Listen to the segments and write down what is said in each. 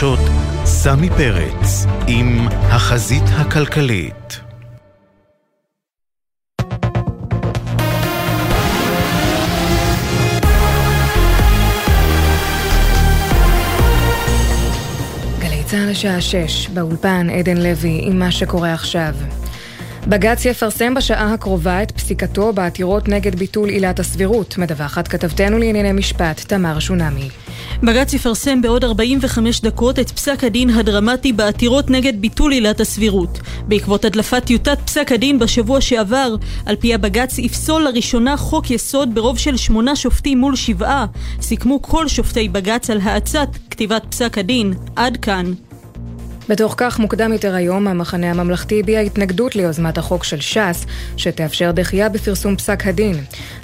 שוט סמי פרץ עם החזית הכלכלית. גלי צה"ל השעה 6, באולפן עדן לוי עם מה שקורה עכשיו. בג"ץ יפרסם בשעה הקרובה את פסיקתו בעתירות נגד ביטול עילת הסבירות, מדווחת כתבתנו לענייני משפט, תמר שונמי. בג"ץ יפרסם בעוד 45 דקות את פסק הדין הדרמטי בעתירות נגד ביטול עילת הסבירות. בעקבות הדלפת טיוטת פסק הדין בשבוע שעבר, על פי הבג"ץ יפסול לראשונה חוק יסוד ברוב של שמונה שופטים מול שבעה. סיכמו כל שופטי בג"ץ על האצת כתיבת פסק הדין. עד כאן. בתוך כך, מוקדם יותר היום, המחנה הממלכתי הביע התנגדות ליוזמת החוק של ש"ס, שתאפשר דחייה בפרסום פסק הדין.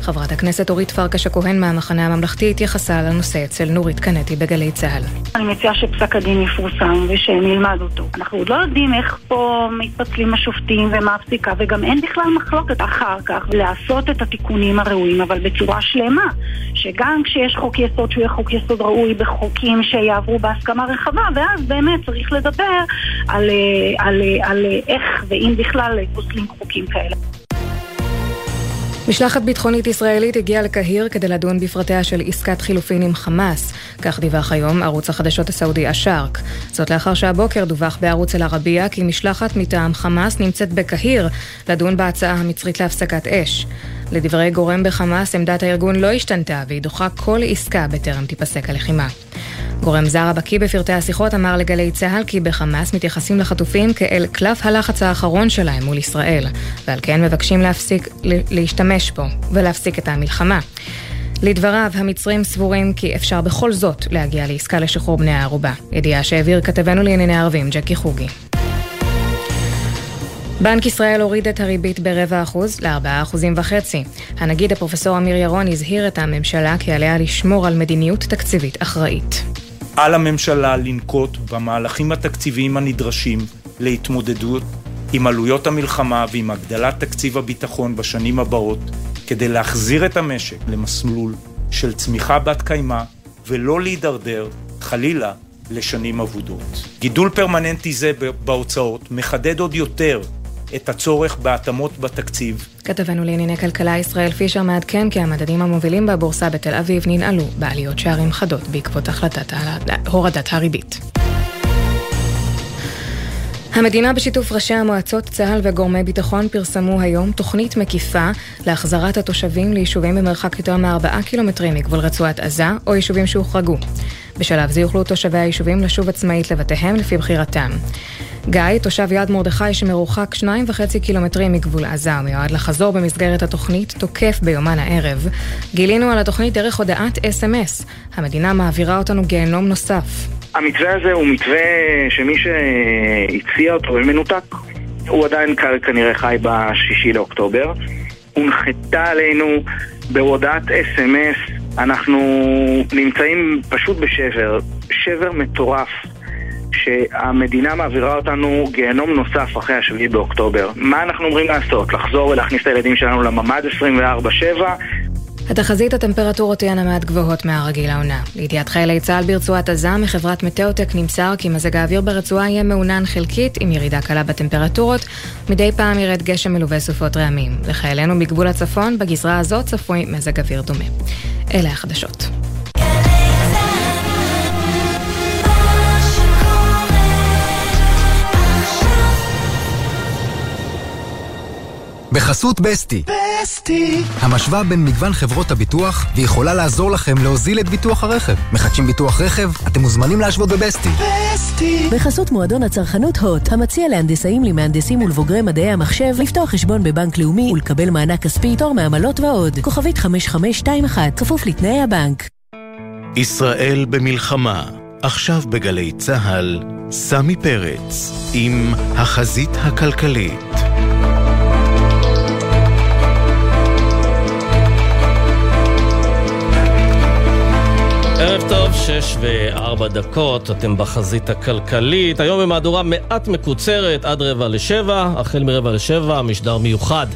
חברת הכנסת אורית פרקש הכהן מהמחנה הממלכתי התייחסה לנושא אצל נורית קנטי בגלי צה"ל. אני מציעה שפסק הדין יפורסם ושנלמד אותו. אנחנו עוד לא יודעים איך פה מתפצלים השופטים ומה הפסיקה, וגם אין בכלל מחלוקת אחר כך לעשות את התיקונים הראויים, אבל בצורה שלמה. שגם כשיש חוק יסוד שהוא יהיה חוק יסוד ראוי בחוקים שיעברו בהסכמה רחבה, ואז באמת צריך לדבר על, אה, על, אה, על, על אה, איך ואם בכלל פוסלים חוקים כאלה. משלחת ביטחונית ישראלית הגיעה לקהיר כדי לדון בפרטיה של עסקת חילופין עם חמאס. כך דיווח היום ערוץ החדשות הסעודי א-שארק. זאת לאחר שהבוקר דווח בערוץ אל-ערבייה כי משלחת מטעם חמאס נמצאת בקהיר לדון בהצעה המצרית להפסקת אש. לדברי גורם בחמאס, עמדת הארגון לא השתנתה והיא דוחה כל עסקה בטרם תיפסק הלחימה. גורם זר הבקיא בפרטי השיחות אמר לגלי צה"ל כי בחמאס מתייחסים לחטופים כאל קלף הלחץ האחרון שלהם מול ישראל, ועל כן מבקשים להפסיק להשתמש בו ולהפסיק את המלחמה. לדבריו, המצרים סבורים כי אפשר בכל זאת להגיע לעסקה לשחרור בני הערובה. ידיעה שהעביר כתבנו לענייני ערבים, ג'קי חוגי. בנק ישראל הוריד את הריבית ברבע אחוז לארבעה אחוזים וחצי. הנגיד הפרופסור אמיר ירון הזהיר את הממשלה כי עליה לשמור על מדיניות תקציבית אחראית. על הממשלה לנקוט במהלכים התקציביים הנדרשים להתמודדות עם עלויות המלחמה ועם הגדלת תקציב הביטחון בשנים הבאות, כדי להחזיר את המשק למסלול של צמיחה בת קיימא ולא להידרדר, חלילה, לשנים אבודות. גידול פרמננטי זה בהוצאות מחדד עוד יותר את הצורך בהתאמות בתקציב. כתבנו לענייני כלכלה ישראל פישר מעדכן כי המדדים המובילים בבורסה בתל אביב ננעלו בעליות שערים חדות בעקבות החלטת הורדת הריבית. המדינה בשיתוף ראשי המועצות, צה"ל וגורמי ביטחון פרסמו היום תוכנית מקיפה להחזרת התושבים ליישובים במרחק יותר מארבעה קילומטרים מגבול רצועת עזה או יישובים שהוחרגו. בשלב זה יוכלו תושבי היישובים לשוב עצמאית לבתיהם לפי בחירתם. גיא, תושב יד מרדכי שמרוחק שניים וחצי קילומטרים מגבול עזה ומיועד לחזור במסגרת התוכנית, תוקף ביומן הערב. גילינו על התוכנית דרך הודעת אס.אם.אס. המדינה מעבירה אותנו גיהנום נוסף. המתווה הזה הוא מתווה שמי שהציע אותו מנותק. הוא עדיין כנראה חי בשישי לאוקטובר. הונחתה עלינו בהודעת אס.אם.אס. אנחנו נמצאים פשוט בשבר, שבר מטורף. שהמדינה מעבירה אותנו גיהנום נוסף אחרי השביעי באוקטובר. מה אנחנו אומרים לעשות? לחזור ולהכניס את הילדים שלנו לממ"ד 24-7? התחזית הטמפרטורות תהיינה מעט גבוהות מהרגיל העונה. לידיעת חיילי צה"ל ברצועת עזה, מחברת מטאוטק נמסר כי מזג האוויר ברצועה יהיה מעונן חלקית עם ירידה קלה בטמפרטורות. מדי פעם ירד גשם מלווה סופות רעמים. לחיילינו בגבול הצפון, בגזרה הזאת צפוי מזג אוויר דומה. אלה החדשות. בחסות בסטי. בסטי. המשוואה בין מגוון חברות הביטוח, ויכולה לעזור לכם להוזיל את ביטוח הרכב. מחדשים ביטוח רכב? אתם מוזמנים להשוות בבסטי. בסטי. בחסות מועדון הצרכנות הוט, המציע להנדסאים, למהנדסים ולבוגרי מדעי המחשב, לפתוח חשבון בבנק לאומי ולקבל מענק כספי, תור מעמלות ועוד. כוכבית 5521, כפוף לתנאי הבנק. ישראל במלחמה, עכשיו בגלי צה"ל, סמי פרץ, עם החזית הכלכלית. ערב טוב, שש וארבע דקות, אתם בחזית הכלכלית. היום במהדורה מעט מקוצרת, עד רבע לשבע, החל מרבע לשבע, משדר מיוחד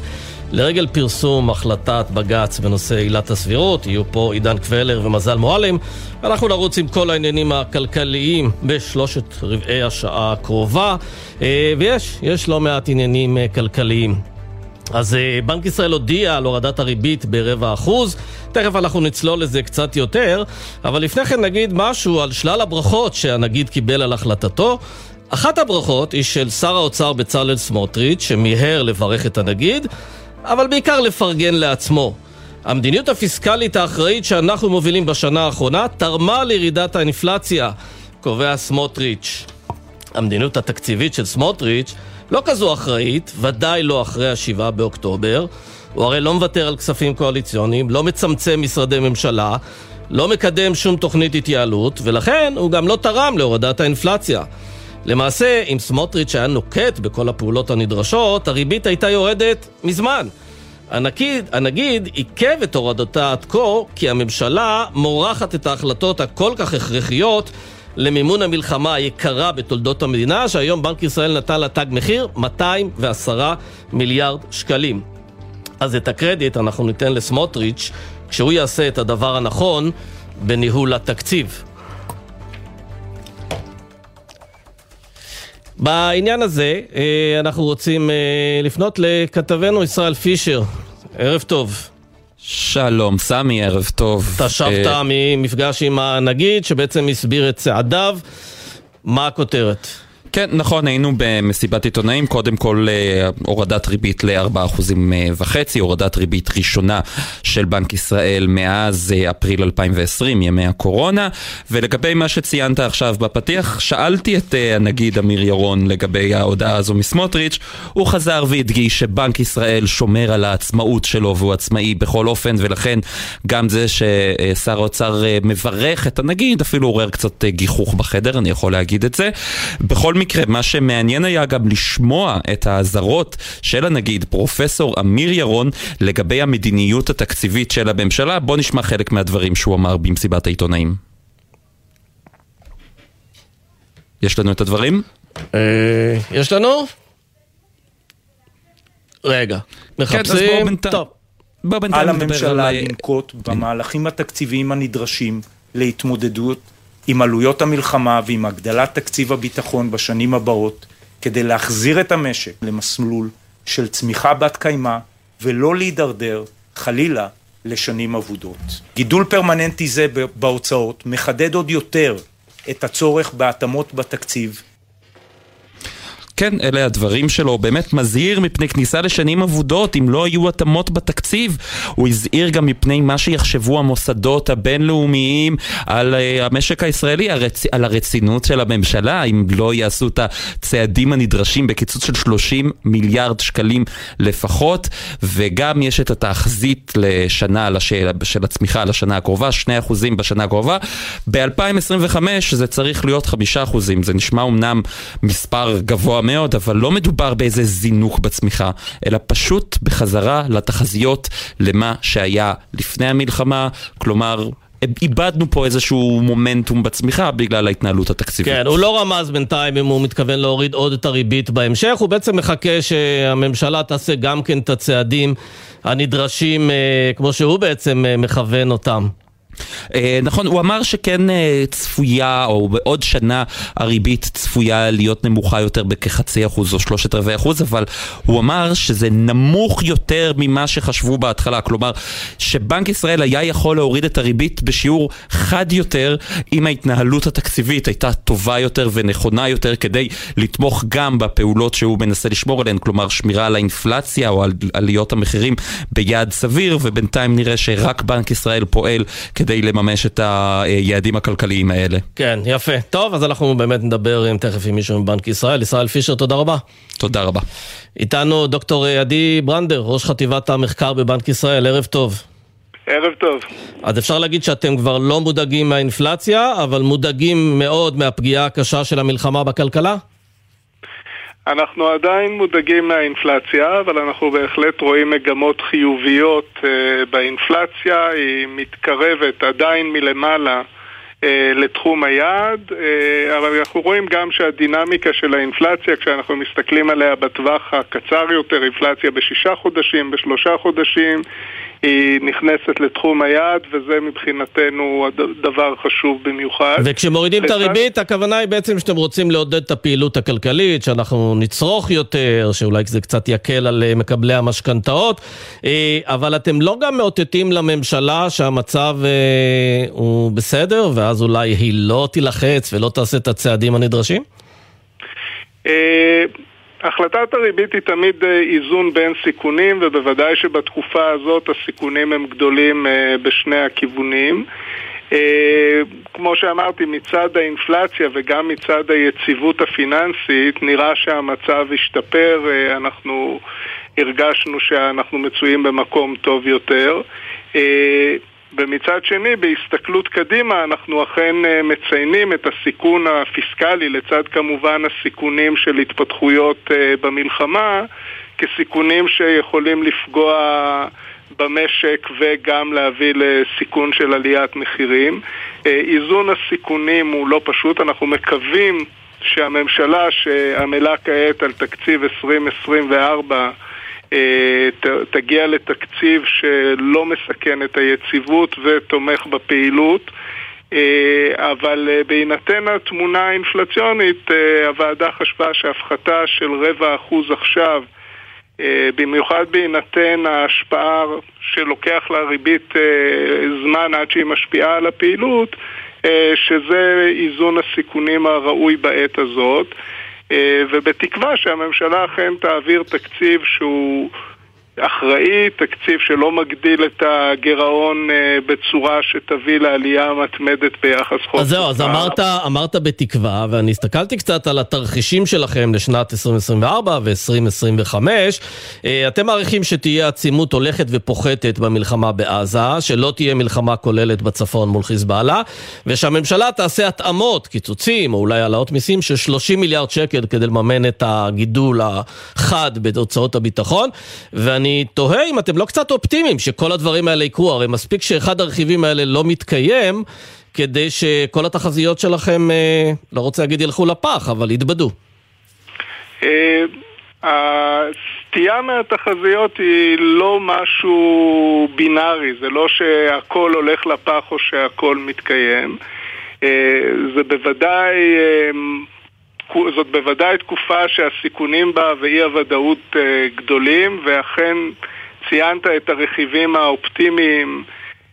לרגל פרסום החלטת בג"ץ בנושא עילת הסבירות, יהיו פה עידן קבלר ומזל מועלם. אנחנו נרוץ עם כל העניינים הכלכליים בשלושת רבעי השעה הקרובה, אה, ויש, יש לא מעט עניינים אה, כלכליים. אז אה, בנק ישראל הודיע על הורדת הריבית ברבע אחוז, תכף אנחנו נצלול לזה קצת יותר, אבל לפני כן נגיד משהו על שלל הברכות שהנגיד קיבל על החלטתו. אחת הברכות היא של שר האוצר בצלאל סמוטריץ', שמיהר לברך את הנגיד, אבל בעיקר לפרגן לעצמו. המדיניות הפיסקלית האחראית שאנחנו מובילים בשנה האחרונה תרמה לירידת האינפלציה, קובע סמוטריץ'. המדיניות התקציבית של סמוטריץ' לא כזו אחראית, ודאי לא אחרי השבעה באוקטובר. הוא הרי לא מוותר על כספים קואליציוניים, לא מצמצם משרדי ממשלה, לא מקדם שום תוכנית התייעלות, ולכן הוא גם לא תרם להורדת האינפלציה. למעשה, אם סמוטריץ' היה נוקט בכל הפעולות הנדרשות, הריבית הייתה יורדת מזמן. הנגיד, הנגיד עיכב את הורדתה עד כה כי הממשלה מורחת את ההחלטות הכל כך הכרחיות למימון המלחמה היקרה בתולדות המדינה, שהיום בנק ישראל נתן לה תג מחיר 210 מיליארד שקלים. אז את הקרדיט אנחנו ניתן לסמוטריץ' כשהוא יעשה את הדבר הנכון בניהול התקציב. בעניין הזה אה, אנחנו רוצים אה, לפנות לכתבנו ישראל פישר. ערב טוב. שלום, סמי, ערב טוב. אתה שבת uh... ממפגש עם הנגיד שבעצם הסביר את צעדיו. מה הכותרת? כן, נכון, היינו במסיבת עיתונאים, קודם כל אה, הורדת ריבית ל-4.5%, אה, הורדת ריבית ראשונה של בנק ישראל מאז אה, אפריל 2020, ימי הקורונה, ולגבי מה שציינת עכשיו בפתיח, שאלתי את הנגיד אמיר ירון לגבי ההודעה הזו מסמוטריץ', הוא חזר והדגיש שבנק ישראל שומר על העצמאות שלו והוא עצמאי בכל אופן, ולכן גם זה ששר האוצר מברך את הנגיד, אפילו עורר קצת גיחוך בחדר, אני יכול להגיד את זה. בכל מקרה, מה שמעניין היה גם לשמוע את האזהרות של הנגיד פרופסור אמיר ירון לגבי המדיניות התקציבית של הממשלה. בואו נשמע חלק מהדברים שהוא אמר במסיבת העיתונאים. יש לנו את הדברים? אה, יש לנו? רגע, מחפשים, טוב. על הממשלה לנקוט במהלכים התקציביים הנדרשים להתמודדות עם עלויות המלחמה ועם הגדלת תקציב הביטחון בשנים הבאות, כדי להחזיר את המשק למסלול של צמיחה בת קיימא, ולא להידרדר, חלילה, לשנים אבודות. גידול פרמננטי זה בהוצאות מחדד עוד יותר את הצורך בהתאמות בתקציב כן, אלה הדברים שלו, באמת מזהיר מפני כניסה לשנים אבודות אם לא יהיו התאמות בתקציב. הוא הזהיר גם מפני מה שיחשבו המוסדות הבינלאומיים על uh, המשק הישראלי, הרצ... על הרצינות של הממשלה, אם לא יעשו את הצעדים הנדרשים בקיצוץ של 30 מיליארד שקלים לפחות, וגם יש את התחזית לשנה, לשל... של הצמיחה לשנה הקרובה, 2% בשנה הקרובה. ב-2025 זה צריך להיות 5%, זה נשמע אמנם מספר גבוה מאוד, אבל לא מדובר באיזה זינוק בצמיחה, אלא פשוט בחזרה לתחזיות למה שהיה לפני המלחמה, כלומר... איבדנו פה איזשהו מומנטום בצמיחה בגלל ההתנהלות התקציבית. כן, הוא לא רמז בינתיים אם הוא מתכוון להוריד עוד את הריבית בהמשך, הוא בעצם מחכה שהממשלה תעשה גם כן את הצעדים הנדרשים, אה, כמו שהוא בעצם אה, מכוון אותם. אה, נכון, הוא אמר שכן אה, צפויה, או בעוד שנה הריבית צפויה להיות נמוכה יותר בכחצי אחוז או שלושת רבעי אחוז, אבל הוא אמר שזה נמוך יותר ממה שחשבו בהתחלה. כלומר, שבנק ישראל היה יכול להוריד את הריבית בשיעור חד יותר, אם ההתנהלות התקציבית הייתה טובה יותר ונכונה יותר, כדי לתמוך גם בפעולות שהוא מנסה לשמור עליהן, כלומר שמירה על האינפלציה או על עליות המחירים ביעד סביר, ובינתיים נראה שרק בנק ישראל פועל כדי... כדי לממש את היעדים הכלכליים האלה. כן, יפה. טוב, אז אנחנו באמת נדבר עם, תכף עם מישהו מבנק ישראל. ישראל פישר, תודה רבה. תודה רבה. איתנו דוקטור עדי ברנדר, ראש חטיבת המחקר בבנק ישראל, ערב טוב. ערב טוב. אז אפשר להגיד שאתם כבר לא מודאגים מהאינפלציה, אבל מודאגים מאוד מהפגיעה הקשה של המלחמה בכלכלה? אנחנו עדיין מודאגים מהאינפלציה, אבל אנחנו בהחלט רואים מגמות חיוביות uh, באינפלציה, היא מתקרבת עדיין מלמעלה אה, לתחום היעד, אה, אבל אנחנו רואים גם שהדינמיקה של האינפלציה, כשאנחנו מסתכלים עליה בטווח הקצר יותר, אינפלציה בשישה חודשים, בשלושה חודשים, היא נכנסת לתחום היעד, וזה מבחינתנו דבר חשוב במיוחד. וכשמורידים את הריבית, הכוונה היא בעצם שאתם רוצים לעודד את הפעילות הכלכלית, שאנחנו נצרוך יותר, שאולי זה קצת יקל על אה, מקבלי המשכנתאות, אה, אבל אתם לא גם מאותתים לממשלה שהמצב אה, הוא בסדר, ואז אולי היא לא תילחץ ולא תעשה את הצעדים הנדרשים? החלטת הריבית היא תמיד אה, איזון בין סיכונים, ובוודאי שבתקופה הזאת הסיכונים הם גדולים אה, בשני הכיוונים. אה, כמו שאמרתי, מצד האינפלציה וגם מצד היציבות הפיננסית, נראה שהמצב השתפר, אנחנו הרגשנו שאנחנו מצויים במקום טוב יותר. ומצד שני, בהסתכלות קדימה, אנחנו אכן אה, מציינים את הסיכון הפיסקלי, לצד כמובן הסיכונים של התפתחויות אה, במלחמה, כסיכונים שיכולים לפגוע במשק וגם להביא לסיכון של עליית מחירים. אה, איזון הסיכונים הוא לא פשוט, אנחנו מקווים שהממשלה שעמלה כעת על תקציב 2024 אה, תגיע לתקציב שלא מסכן את היציבות ותומך בפעילות. אה, אבל אה, בהינתן התמונה האינפלציונית, הוועדה חשבה שהפחתה של רבע אחוז עכשיו, במיוחד בהינתן ההשפעה שלוקח לריבית זמן עד שהיא משפיעה על הפעילות, שזה איזון הסיכונים הראוי בעת הזאת. אה, ובתקווה שהממשלה אכן תעביר תקציב שהוא אחראי, תקציב שלא מגדיל את הגירעון אה, בצורה שתביא לעלייה מתמדת ביחס חוב. אז זהו, אז אמרת, אמרת בתקווה, ואני הסתכלתי קצת על התרחישים שלכם לשנת 2024 ו-2025. אה, אתם מעריכים שתהיה עצימות הולכת ופוחתת במלחמה בעזה, שלא תהיה מלחמה כוללת בצפון מול חיזבאללה, ושהממשלה תעשה התאמות, קיצוצים, או אולי העלאות מיסים של 30 מיליארד שקל כדי לממן את הגידול החד בהוצאות הביטחון. ואני אני תוהה אם אתם לא קצת אופטימיים שכל הדברים האלה יקרו, הרי מספיק שאחד הרכיבים האלה לא מתקיים כדי שכל התחזיות שלכם, אה, לא רוצה להגיד ילכו לפח, אבל יתבדו. אה, הסטייה מהתחזיות היא לא משהו בינארי, זה לא שהכל הולך לפח או שהכל מתקיים. אה, זה בוודאי זאת בוודאי תקופה שהסיכונים בה ואי הוודאות אה, גדולים, ואכן ציינת את הרכיבים האופטימיים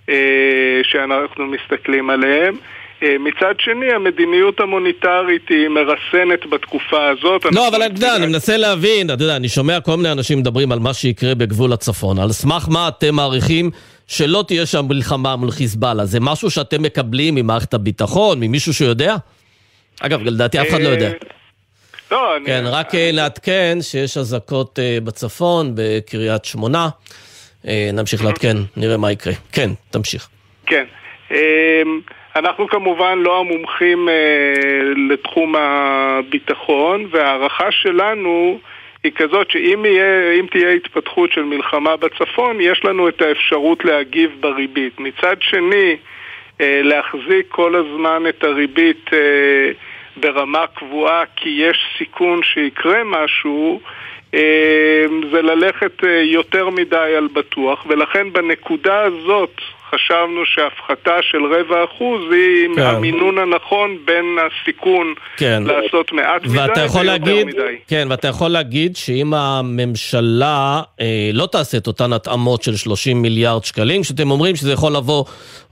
אה, שאנחנו מסתכלים עליהם. אה, מצד שני, המדיניות המוניטרית היא מרסנת בתקופה הזאת. לא, אבל אתה יודע, אני מנסה להבין, אתה יודע, אני שומע כל מיני אנשים מדברים על מה שיקרה בגבול הצפון. על סמך מה אתם מעריכים שלא תהיה שם מלחמה מול חיזבאללה? זה משהו שאתם מקבלים ממערכת הביטחון, ממישהו שיודע? אגב, לדעתי אף אחד לא יודע. לא, כן, רק אה, לעדכן שיש אזעקות אה, בצפון, בקריית שמונה. אה, נמשיך לעדכן, נראה מה יקרה. כן, תמשיך. כן. אנחנו כמובן לא המומחים לתחום הביטחון, וההערכה שלנו היא כזאת שאם יהיה, תהיה התפתחות של מלחמה בצפון, יש לנו את האפשרות להגיב בריבית. מצד שני, להחזיק כל הזמן את הריבית ברמה קבועה כי יש סיכון שיקרה משהו, אה, זה ללכת אה, יותר מדי על בטוח, ולכן בנקודה הזאת חשבנו שהפחתה של רבע אחוז היא כן. המינון הנכון בין הסיכון כן. לעשות מעט מדי ויותר להגיד, מדי. כן, ואתה יכול להגיד שאם הממשלה אה, לא תעשה את אותן התאמות של 30 מיליארד שקלים, שאתם אומרים שזה יכול לבוא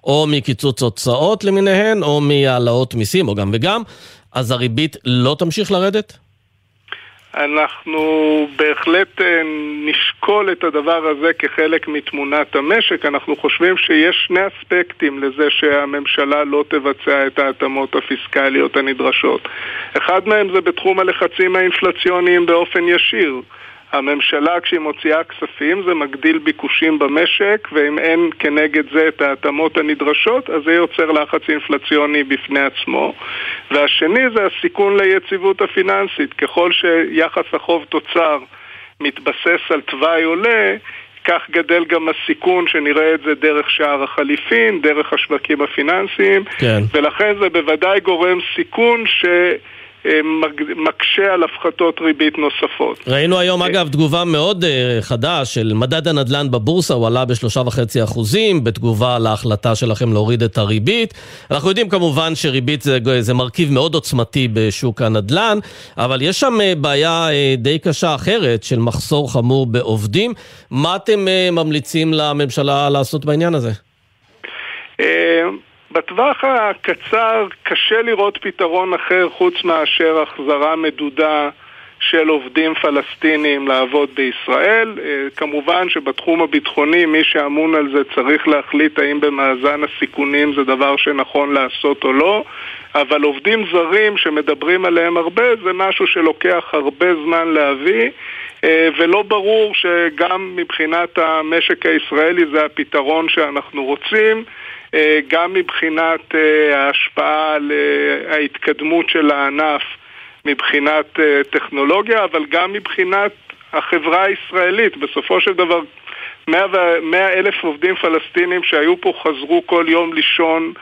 או מקיצוץ הוצאות למיניהן, או מהעלאות מיסים, או גם וגם, אז הריבית לא תמשיך לרדת? אנחנו בהחלט אה, נשקול את הדבר הזה כחלק מתמונת המשק. אנחנו חושבים שיש שני אספקטים לזה שהממשלה לא תבצע את ההתאמות הפיסקליות הנדרשות. אחד מהם זה בתחום הלחצים האינפלציוניים באופן ישיר. הממשלה כשהיא מוציאה כספים זה מגדיל ביקושים במשק ואם אין כנגד זה את ההתאמות הנדרשות אז זה יוצר לחץ אינפלציוני בפני עצמו. והשני זה הסיכון ליציבות הפיננסית. ככל שיחס החוב תוצר מתבסס על תוואי עולה כך גדל גם הסיכון שנראה את זה דרך שער החליפין, דרך השווקים הפיננסיים, כן. ולכן זה בוודאי גורם סיכון ש... אה, מקשה על הפחתות ריבית נוספות. ראינו היום אגב תגובה מאוד uh, חדה של מדד הנדל"ן בבורסה, הוא עלה בשלושה וחצי אחוזים בתגובה להחלטה שלכם להוריד את הריבית. אנחנו יודעים כמובן שריבית זה, זה מרכיב מאוד עוצמתי בשוק הנדל"ן, אבל יש שם בעיה די קשה אחרת של מחסור חמור בעובדים. מה אתם ממליצים לממשלה לעשות בעניין הזה? בטווח הקצר קשה לראות פתרון אחר חוץ מאשר החזרה מדודה של עובדים פלסטינים לעבוד בישראל. אה, כמובן שבתחום הביטחוני מי שאמון על זה צריך להחליט האם במאזן הסיכונים זה דבר שנכון לעשות או לא, אבל עובדים זרים שמדברים עליהם הרבה זה משהו שלוקח הרבה זמן להביא. אה, ולא ברור שגם מבחינת המשק הישראלי זה הפתרון שאנחנו רוצים. אה, גם מבחינת אה, ההשפעה על אה, ההתקדמות של הענף מבחינת טכנולוגיה, אבל גם מבחינת החברה הישראלית. בסופו של דבר, 100 אלף עובדים פלסטינים שהיו פה חזרו כל יום לישון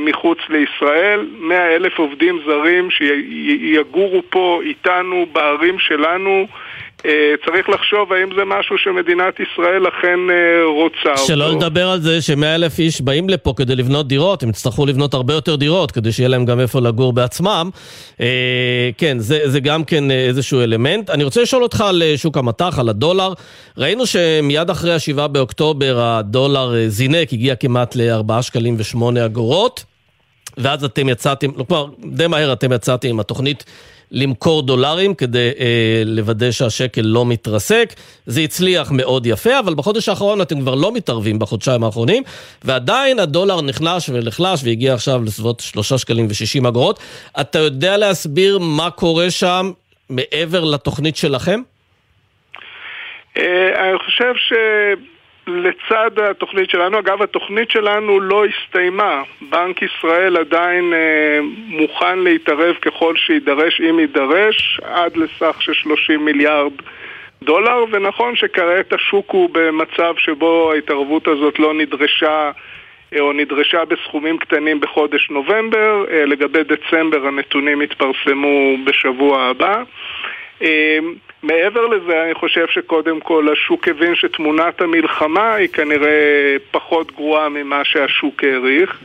מחוץ לישראל, 100 אלף עובדים זרים שיגורו פה איתנו בערים שלנו צריך לחשוב האם זה משהו שמדינת ישראל אכן אה, רוצה שלא אותו. לדבר על זה שמאה אלף איש באים לפה כדי לבנות דירות, הם יצטרכו לבנות הרבה יותר דירות כדי שיהיה להם גם איפה לגור בעצמם. אה, כן, זה, זה גם כן איזשהו אלמנט. אני רוצה לשאול אותך על שוק המטח, על הדולר. ראינו שמיד אחרי השבעה באוקטובר הדולר זינק, הגיע כמעט ל-4 שקלים ו-8 אגורות. ואז אתם יצאתם, כלומר, די מהר אתם יצאתם עם התוכנית למכור דולרים כדי אה, לוודא שהשקל לא מתרסק. זה הצליח מאוד יפה, אבל בחודש האחרון אתם כבר לא מתערבים בחודשיים האחרונים, ועדיין הדולר נחלש ונחלש והגיע עכשיו לסביבות 3 שקלים ו-60 אגורות. אתה יודע להסביר מה קורה שם מעבר לתוכנית שלכם? אה, אני חושב ש... לצד התוכנית שלנו, אגב התוכנית שלנו לא הסתיימה, בנק ישראל עדיין אה, מוכן להתערב ככל שידרש, אם יידרש, עד לסך של 30 מיליארד דולר, ונכון שכעת השוק הוא במצב שבו ההתערבות הזאת לא נדרשה אה, או נדרשה בסכומים קטנים בחודש נובמבר, אה, לגבי דצמבר הנתונים יתפרסמו בשבוע הבא. מעבר לזה, אני חושב שקודם כל השוק הבין שתמונת המלחמה היא כנראה פחות גרועה ממה שהשוק העריך.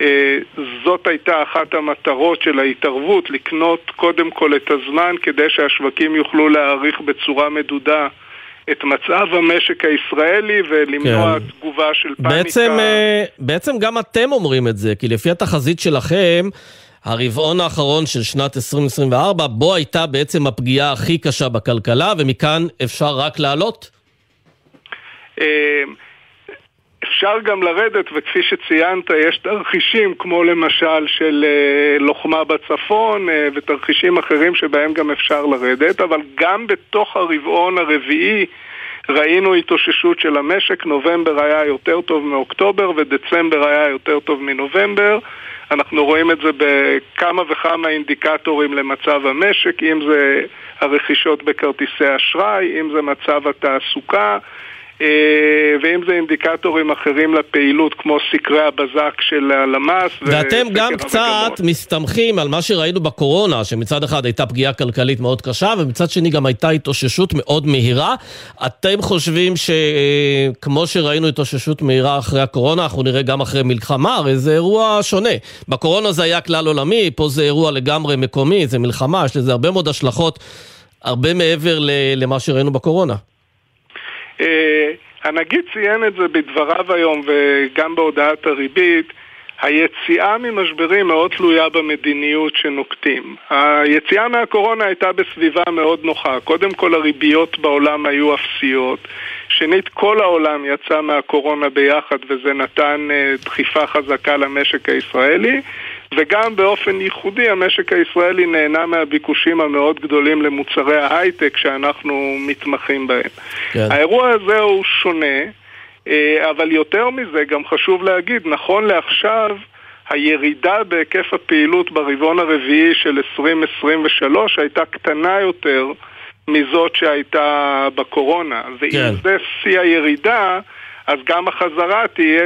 אה, זאת הייתה אחת המטרות של ההתערבות, לקנות קודם כל את הזמן כדי שהשווקים יוכלו להעריך בצורה מדודה את מצב המשק הישראלי ולמנוע כן. תגובה של פאניקה. בעצם, אה, בעצם גם אתם אומרים את זה, כי לפי התחזית שלכם, הרבעון האחרון של שנת 2024, בו הייתה בעצם הפגיעה הכי קשה בכלכלה, ומכאן אפשר רק לעלות? אה, אפשר גם לרדת, וכפי שציינת, יש תרחישים כמו למשל של אה, לוחמה בצפון אה, ותרחישים אחרים שבהם גם אפשר לרדת, אבל גם בתוך הרבעון הרביעי ראינו התאוששות של המשק, נובמבר היה יותר טוב מאוקטובר ודצמבר היה יותר טוב מנובמבר. אנחנו רואים את זה בכמה וכמה אינדיקטורים למצב המשק, אם זה הרכישות בכרטיסי אשראי, אם זה מצב התעסוקה, ואם זה אינדיקטורים אחרים לפעילות כמו סקרי הבזק של הלמ"ס. ואתם גם קצת המגמות. מסתמכים על מה שראינו בקורונה, שמצד אחד הייתה פגיעה כלכלית מאוד קשה, ומצד שני גם הייתה התאוששות מאוד מהירה. אתם חושבים שכמו שראינו התאוששות מהירה אחרי הקורונה, אנחנו נראה גם אחרי מלחמה, הרי זה אירוע שונה. בקורונה זה היה כלל עולמי, פה זה אירוע לגמרי מקומי, זה מלחמה, יש לזה הרבה מאוד השלכות, הרבה מעבר למה שראינו בקורונה. אה, הנגיד ציין את זה בדבריו היום וגם בהודעת הריבית. היציאה ממשברים מאוד תלויה במדיניות שנוקטים. היציאה מהקורונה הייתה בסביבה מאוד נוחה. קודם כל הריביות בעולם היו אפסיות. שנית, כל העולם יצא מהקורונה ביחד וזה נתן uh, דחיפה חזקה למשק הישראלי. וגם באופן ייחודי המשק הישראלי נהנה מהביקושים המאוד גדולים למוצרי ההייטק שאנחנו מתמחים בהם. כן. האירוע הזה הוא שונה, אה, אבל יותר מזה גם חשוב להגיד, נכון לעכשיו הירידה בהיקף הפעילות ברבעון הרביעי של 2023 הייתה קטנה יותר מזאת שהייתה בקורונה. ואם כן. זה שיא הירידה, אז גם החזרה תהיה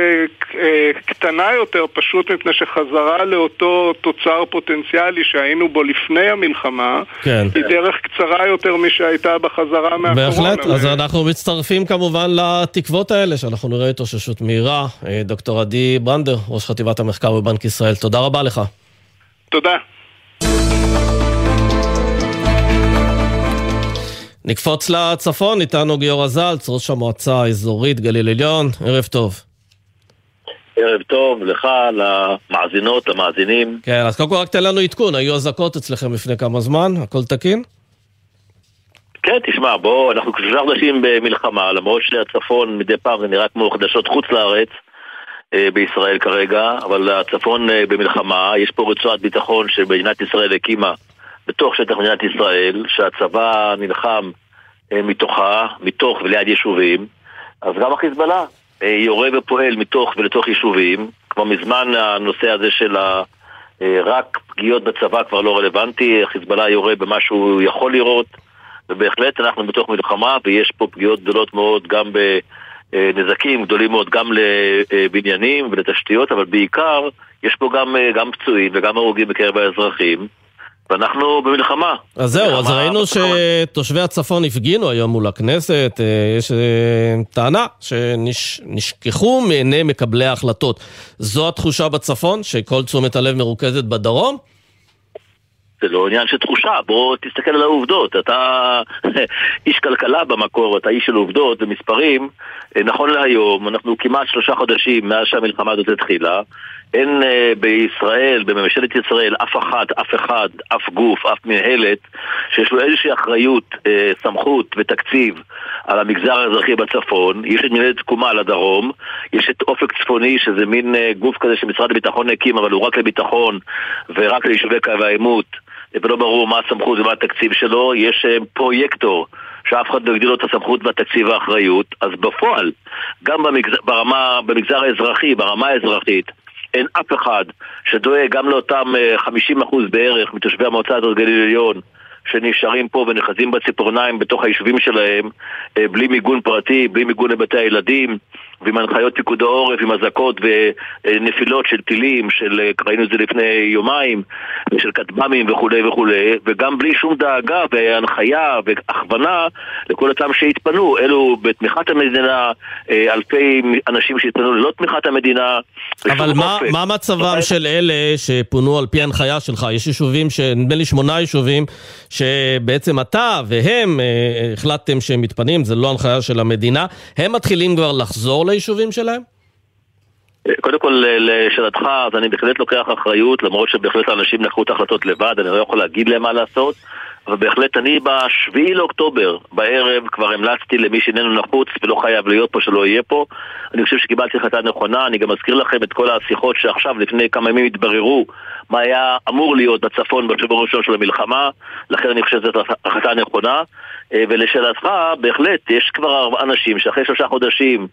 אה, קטנה יותר, פשוט מפני שחזרה לאותו תוצר פוטנציאלי שהיינו בו לפני המלחמה, כן. היא דרך קצרה יותר משהייתה בחזרה מהקורונה. בהחלט, אז אנחנו מצטרפים כמובן לתקוות האלה, שאנחנו נראה התאוששות מהירה. אה, דוקטור עדי ברנדר, ראש חטיבת המחקר בבנק ישראל, תודה רבה לך. תודה. נקפוץ לצפון, איתנו גיורא זלץ, ראש המועצה האזורית גליל עליון, ערב טוב. ערב טוב לך, למאזינות, למאזינים. כן, אז קודם כל רק תן לנו עדכון, היו אזעקות אצלכם לפני כמה זמן, הכל תקין? כן, תשמע, בוא, אנחנו שלושה חודשים במלחמה, למרות שהצפון מדי פעם זה נראה כמו חדשות חוץ לארץ אה, בישראל כרגע, אבל הצפון אה, במלחמה, יש פה רצועת ביטחון שמדינת ישראל הקימה בתוך שטח מדינת ישראל, שהצבא נלחם אה, מתוכה, מתוך וליד יישובים, אז גם החיזבאללה אה, יורה ופועל מתוך ולתוך יישובים, כבר מזמן הנושא הזה של ה... אה, רק פגיעות בצבא כבר לא רלוונטי, חיזבאללה יורה במה שהוא יכול לראות, ובהחלט אנחנו בתוך מלחמה ויש פה פגיעות גדולות מאוד גם בנזקים גדולים מאוד גם לבניינים ולתשתיות, אבל בעיקר יש פה גם, גם פצועים וגם הרוגים בקרב האזרחים, ואנחנו במלחמה. אז זהו, אז ראינו. שתושבי הצפון הפגינו היום מול הכנסת, אה, יש אה, טענה שנשכחו מעיני מקבלי ההחלטות. זו התחושה בצפון, שכל תשומת הלב מרוכזת בדרום? זה לא עניין של תחושה, בוא תסתכל על העובדות. אתה איש כלכלה במקור, אתה איש של עובדות ומספרים. אה, נכון להיום, אנחנו כמעט שלושה חודשים מאז שהמלחמה הזאת התחילה. אין אה, בישראל, בממשלת ישראל, אף אחד, אף אחד, אף גוף, אף מנהלת, שיש לו איזושהי אחריות, אה, סמכות ותקציב על המגזר האזרחי בצפון. יש את מנהלת תקומה לדרום, יש את אופק צפוני, שזה מין אה, גוף כזה שמשרד הביטחון הקים, אבל הוא רק לביטחון ורק ליישובי קו העימות. ולא ברור מה הסמכות ומה התקציב שלו, יש אה, פרויקטור שאף אחד לא הגדיל לו את הסמכות והתקציב והאחריות, אז בפועל, גם במגזר, ברמה, במגזר האזרחי, ברמה האזרחית, אין אף אחד שדואג גם לאותם אה, 50% בערך מתושבי המועצה הזאת גליל עליון שנשארים פה ונחזים בציפורניים בתוך היישובים שלהם אה, בלי מיגון פרטי, בלי מיגון לבתי הילדים ועם הנחיות פיקוד העורף, עם אזעקות ונפילות של טילים, של, אה, ראינו את זה לפני יומיים, של כטב"מים וכולי וכולי, וגם בלי שום דאגה והנחיה והכוונה לכל אותם שהתפנו. אלו בתמיכת המדינה, אה, אלפי אנשים שהתפנו ללא תמיכת המדינה. אבל מה. מה מצבם של אלה שפונו על פי הנחיה שלך? יש יישובים, ש- נדמה לי שמונה יישובים, שבעצם אתה והם אה, החלטתם שהם מתפנים, זה לא הנחיה של המדינה. הם מתחילים כבר לחזור ליישובים שלהם? קודם כל, לשאלתך, אז אני בהחלט לוקח אחריות, למרות שבהחלט האנשים לקחו את ההחלטות לבד, אני לא יכול להגיד להם מה לעשות, אבל בהחלט אני בשביעי לאוקטובר, בערב, כבר המלצתי למי שאיננו נחוץ ולא חייב להיות פה, שלא יהיה פה. אני חושב שקיבלתי החלטה נכונה, אני גם אזכיר לכם את כל השיחות שעכשיו, לפני כמה ימים התבררו מה היה אמור להיות בצפון בשבוע הראשון של המלחמה, לכן אני חושב שזאת החלטה נכונה. אה, ולשאלתך, בהחלט, יש כבר אנשים שאחרי שלושה חודשים,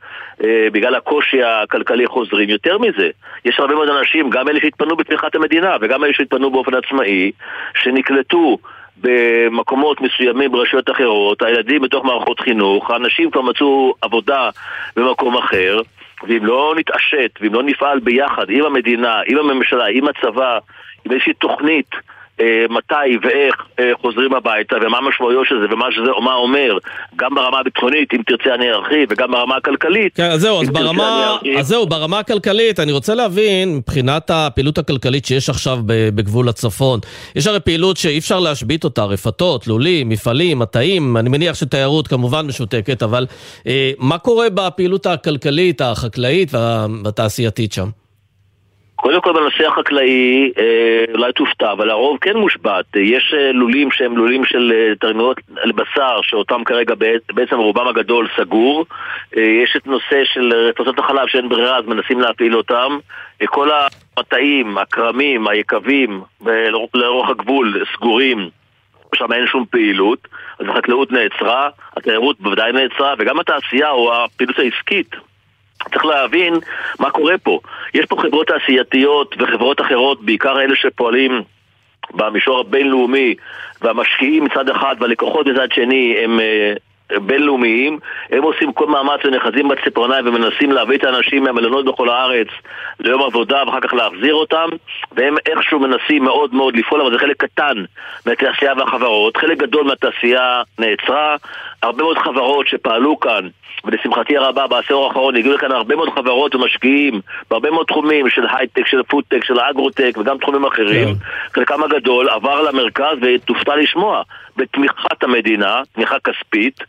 אה, בגלל הקושי הכלכלי חוזרים. יותר מזה, יש הרבה מאוד אנשים, גם אלה שהתפנו בתמיכת המדינה וגם אלה שהתפנו באופן עצמאי, שנקלטו במקומות מסוימים ברשויות אחרות, הילדים בתוך מערכות חינוך, האנשים כבר מצאו עבודה במקום אחר, ואם לא נתעשת, ואם לא נפעל ביחד עם המדינה, עם הממשלה, עם הצבא, עם איזושהי תוכנית מתי ואיך אה, חוזרים הביתה ומה המשמעויות של זה ומה שזה מה אומר גם ברמה הביטחונית, אם תרצה אני ארחיב, וגם ברמה הכלכלית. כן, אז זהו, אז ברמה. אז זהו, ברמה הכלכלית, אני רוצה להבין, מבחינת הפעילות הכלכלית שיש עכשיו בגבול הצפון, יש הרי פעילות שאי אפשר להשבית אותה, רפתות, לולים, מפעלים, מטעים, אני מניח שתיירות כמובן משותקת, אבל אה, מה קורה בפעילות הכלכלית, החקלאית וה- והתעשייתית שם? קודם כל בנושא החקלאי, אה, אולי תופתע, אבל הרוב כן מושבת. יש אה, לולים שהם לולים של אה, תרנגולות לבשר, שאותם כרגע בע- בעצם רובם הגדול סגור. יש את נושא של רפתות החלב שאין ברירה, אז מנסים להפעיל אותם. כל המטעים, הכרמים, היקבים, לאורך הגבול סגורים. שם אין שום פעילות, אז החקלאות נעצרה, התיירות בוודאי נעצרה, וגם התעשייה או הפעילות העסקית צריך להבין מה קורה פה. יש פה חברות תעשייתיות וחברות אחרות, בעיקר אלה שפועלים במישור הבינלאומי והמשקיעים מצד אחד והלקוחות מצד שני הם אה, בינלאומיים, הם עושים כל מאמץ ונכנסים בציפורניים ומנסים להביא את האנשים מהמלונות בכל הארץ ליום עבודה ואחר כך להחזיר אותם והם איכשהו מנסים מאוד מאוד לפעול, אבל זה חלק קטן מהתעשייה והחברות, חלק גדול מהתעשייה נעצרה, הרבה מאוד חברות שפעלו כאן ולשמחתי הרבה בעשור האחרון הגיעו לכאן הרבה מאוד חברות ומשקיעים בהרבה מאוד תחומים של הייטק, של פודטק, של אגרוטק וגם תחומים אחרים כן. חלקם הגדול עבר למרכז ותופתע לשמוע בתמיכת המדינה, תמיכה כספית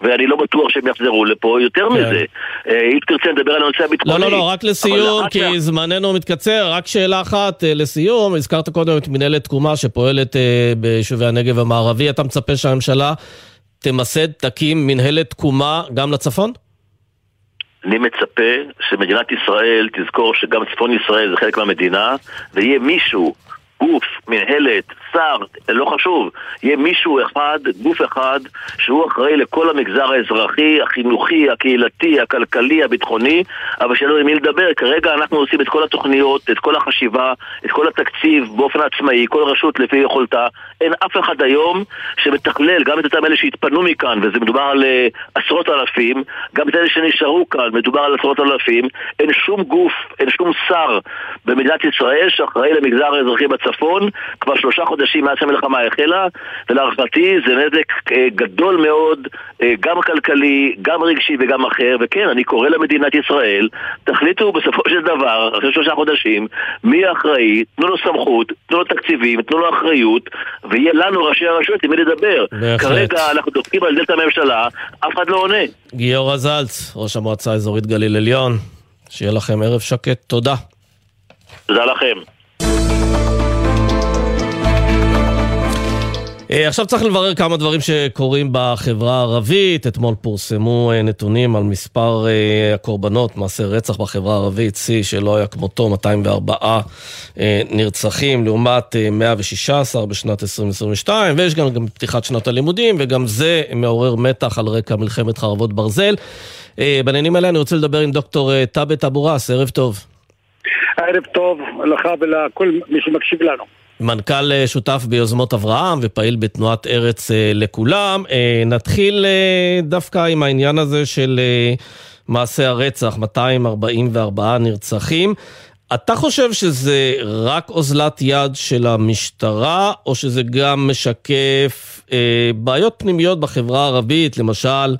ואני לא בטוח שהם יחזרו לפה יותר כן. מזה אה, אם תרצה נדבר על הנושא הביטחוני לא, לא, לא, רק לסיום, כי. זמננו מתקצר רק שאלה אחת אה, לסיום, הזכרת קודם את מנהלת תקומה שפועלת אה, ביישובי הנגב המערבי, אתה מצפה שהממשלה תמסד, תקים מנהלת תקומה גם לצפון? אני מצפה שמדינת ישראל תזכור שגם צפון ישראל זה חלק מהמדינה ויהיה מישהו גוף, מנהלת, שר, לא חשוב, יהיה מישהו אחד, גוף אחד, שהוא אחראי לכל המגזר האזרחי, החינוכי, הקהילתי, הכלכלי, הביטחוני, אבל שאין לנו עם מי לדבר. כרגע אנחנו עושים את כל התוכניות, את כל החשיבה, את כל התקציב באופן עצמאי, כל רשות לפי יכולתה. אין אף אחד היום שמתכלל גם את אותם אלה שהתפנו מכאן, וזה מדובר על uh, עשרות אלפים, גם את אלה שנשארו כאן, מדובר על עשרות אלפים. אין שום גוף, אין שום שר במדינת ישראל שאחראי למגזר האזרחי בצפון כבר שלושה חודשים מאז שהמלחמה החלה, ולהערכתי זה נזק אה, גדול מאוד, אה, גם כלכלי, גם רגשי וגם אחר, וכן, אני קורא למדינת ישראל, תחליטו בסופו של דבר, אחרי שלושה חודשים, מי אחראי, תנו לו סמכות, תנו לו תקציבים, תנו לו אחריות, ויהיה לנו ראשי הרשויות עם מי לדבר. בהחלט. כרגע אנחנו דופקים על דלת הממשלה, אף אחד לא עונה. גיורא זלץ, ראש המועצה האזורית גליל עליון, שיהיה לכם ערב שקט, תודה. תודה לכם. עכשיו צריך לברר כמה דברים שקורים בחברה הערבית. אתמול פורסמו אה, נתונים על מספר אה, הקורבנות, מעשי רצח בחברה הערבית, שיא שלא היה כמותו, 204 נרצחים לעומת 116 בשנת 2022, ויש גם, גם פתיחת שנת הלימודים, וגם זה מעורר מתח על רקע מלחמת חרבות ברזל. בעניינים האלה אני רוצה לדבר עם דוקטור טאבט אבו ראס, ערב טוב. ערב טוב לך ולכל מי שמקשיב לנו. מנכ"ל אה, שותף ביוזמות אברהם ופעיל בתנועת ארץ אה, לכולם. אה, נתחיל דווקא עם העניין הזה של מעשי הרצח, 244 נרצחים. אתה חושב שזה רק אוזלת יד של המשטרה, או שזה גם משקף בעיות פנימיות בחברה הערבית, למשל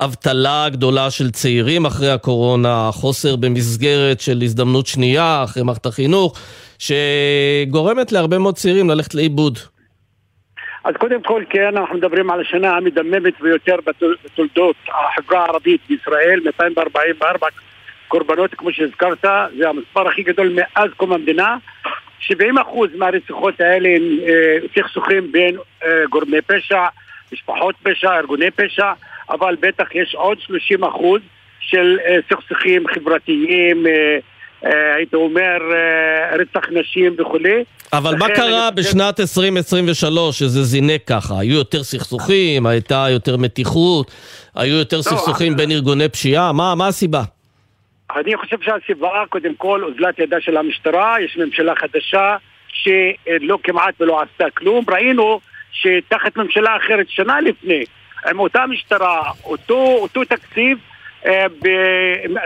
אבטלה גדולה של צעירים אחרי הקורונה, חוסר במסגרת של הזדמנות שנייה אחרי מערכת החינוך? שגורמת להרבה מאוד צעירים ללכת לאיבוד. אז קודם כל, כן, אנחנו מדברים על השנה המדממת ביותר בתולדות החברה הערבית בישראל, 244 קורבנות, כמו שהזכרת, זה המספר הכי גדול מאז קום המדינה. 70% מהרציחות האלה הם אה, סכסוכים בין אה, גורמי פשע, משפחות פשע, ארגוני פשע, אבל בטח יש עוד 30% של אה, סכסוכים חברתיים, אה, הייתי אומר, אה, רצח נשים וכולי. אבל מה קרה בשנת 2023 שזה זינק ככה? היו יותר סכסוכים, הייתה יותר מתיחות, היו יותר לא, סכסוכים אה, בין ארגוני פשיעה? מה, מה הסיבה? אני חושב שהסיבה, קודם כל, אוזלת ידה של המשטרה, יש ממשלה חדשה שלא כמעט ולא עשתה כלום. ראינו שתחת ממשלה אחרת שנה לפני, עם אותה משטרה, אותו, אותו תקציב, אה,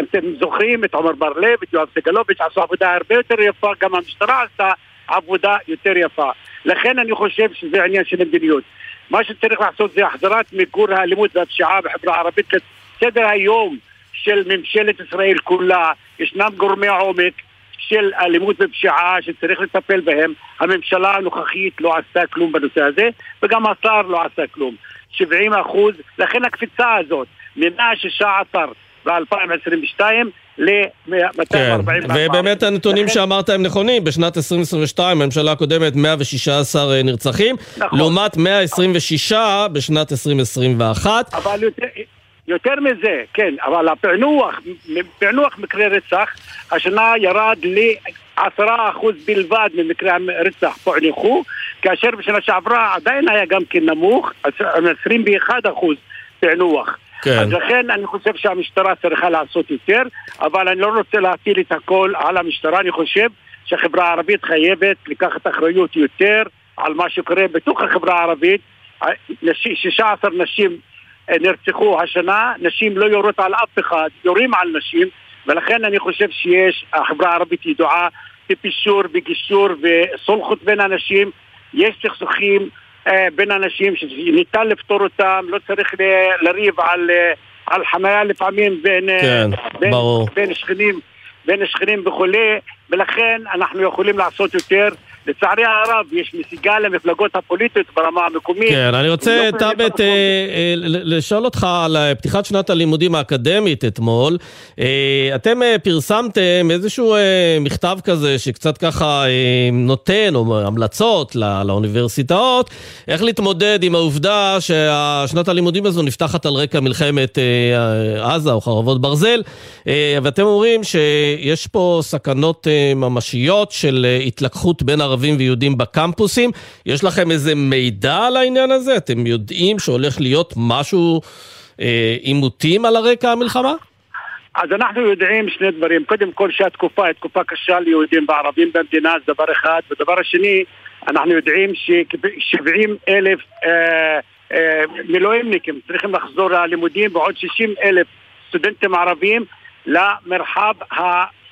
אתם זוכרים את עמר בר-לב, את יואב סגלוביץ', עשו עבודה הרבה יותר יפה, גם המשטרה עשתה עבודה יותר יפה. לכן אני חושב שזה עניין של מדיניות. מה שצריך לעשות זה החזרת מיגור האלימות והפשיעה בחברה הערבית לסדר היום של ממשלת ישראל כולה. ישנם גורמי עומק של אלימות ופשיעה שצריך לטפל בהם. הממשלה הנוכחית לא עשתה כלום בנושא הזה, וגם השר לא עשה כלום. 70 אחוז, לכן הקפיצה הזאת. מ-116 ב-2022 ל-244. כן, ובאמת הנתונים לכן... שאמרת הם נכונים, בשנת 2022 הממשלה הקודמת 116 אה, נרצחים, נכון. לעומת 126 בשנת 2021. אבל יותר... יותר מזה, כן, אבל הפענוח, פענוח מקרי רצח, השנה ירד ל-10% בלבד ממקרי הרצח פוענחו, כאשר בשנה שעברה עדיין היה גם כן נמוך, 21% פענוח. כן. אז לכן אני חושב שהמשטרה צריכה לעשות יותר, אבל אני לא רוצה להטיל את הכל על המשטרה, אני חושב שהחברה הערבית חייבת לקחת אחריות יותר על מה שקורה בתוך החברה הערבית. 16 נשים נרצחו השנה, נשים לא יורות על אף אחד, יורים על נשים, ולכן אני חושב שיש, החברה הערבית ידועה בפישור, בגישור וסולחות בין אנשים, יש סכסוכים אה, בין אנשים שניתן לפתור אותם, לא צריך לריב על, אה, על חניה לפעמים בין, אה, כן, בין, ברור. בין שכנים, בין שכנים וכולי, ולכן אנחנו יכולים לעשות יותר. לצערי הרב, יש נסיגה למפלגות הפוליטיות ברמה המקומית. כן, אני רוצה, לא תאבט, אה, אה, לשאול אותך על אה, פתיחת שנת הלימודים האקדמית אתמול. אה, אתם אה, פרסמתם איזשהו אה, מכתב כזה שקצת ככה אה, נותן, או המלצות לא- לאוניברסיטאות, איך להתמודד עם העובדה ששנת הלימודים הזו נפתחת על רקע מלחמת אה, עזה או חרבות ברזל, אה, ואתם אומרים שיש פה סכנות אה, ממשיות של התלקחות בין ערבים ויהודים בקמפוסים. יש לכם איזה מידע על העניין הזה? אתם יודעים שהולך להיות משהו, אה, עימותים על הרקע המלחמה? אז אנחנו יודעים שני דברים. קודם כל שהתקופה היא תקופה קשה ליהודים וערבים במדינה, זה דבר אחד. ודבר השני, אנחנו יודעים ש-70 אלף אה, אה, מילואימניקים צריכים לחזור ללימודים ועוד 60 אלף סטודנטים ערבים למרחב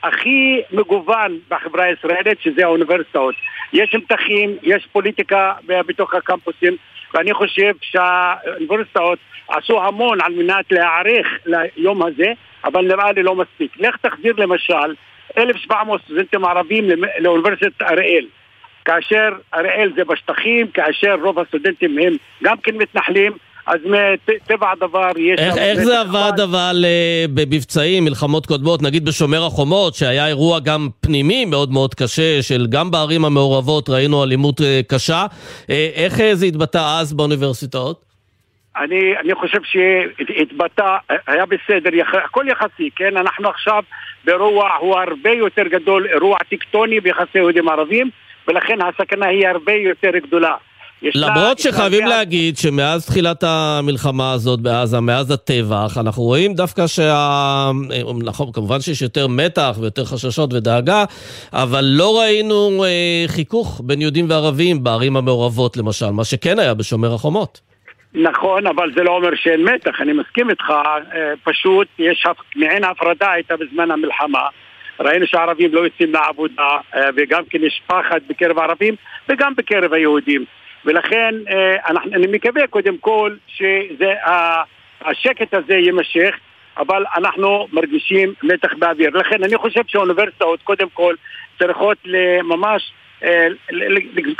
הכי מגוון בחברה הישראלית, שזה האוניברסיטאות. יש מתחים, יש פוליטיקה בתוך הקמפוסים, ואני חושב שהאוניברסיטאות עשו המון על מנת להיערך ליום הזה, אבל נראה לי לא מספיק. לך תחזיר למשל 1,700 סטודנטים ערבים לאוניברסיטת אריאל. כאשר אריאל זה בשטחים, כאשר רוב הסטודנטים הם גם כן מתנחלים, אז מטבע הדבר יש... איך, איך זה עבד אבל אה, במבצעים, מלחמות קודמות, נגיד בשומר החומות, שהיה אירוע גם פנימי מאוד מאוד קשה, של גם בערים המעורבות ראינו אלימות אה, קשה, אה, איך זה התבטא אז באוניברסיטאות? אני, אני חושב שהתבטא, היה בסדר, יח, הכל יחסי, כן? אנחנו עכשיו באירוע הוא הרבה יותר גדול, אירוע טקטוני ביחסי יהודים ערבים, ולכן הסכנה היא הרבה יותר גדולה. למרות שחייבים להגיד שמאז תחילת המלחמה הזאת בעזה, מאז הטבח, אנחנו רואים דווקא שה... נכון, כמובן שיש יותר מתח ויותר חששות ודאגה, אבל לא ראינו אה, חיכוך בין יהודים וערבים בערים המעורבות למשל, מה שכן היה בשומר החומות. נכון, אבל זה לא אומר שאין מתח, אני מסכים איתך, אה, פשוט יש מעין הפרדה הייתה בזמן המלחמה. ראינו שהערבים לא יוצאים לעבודה, אה, וגם כן יש פחד בקרב הערבים וגם בקרב היהודים. ולכן אנחנו, אני מקווה קודם כל שהשקט הזה יימשך, אבל אנחנו מרגישים מתח באוויר. לכן אני חושב שהאוניברסיטאות קודם כל צריכות ממש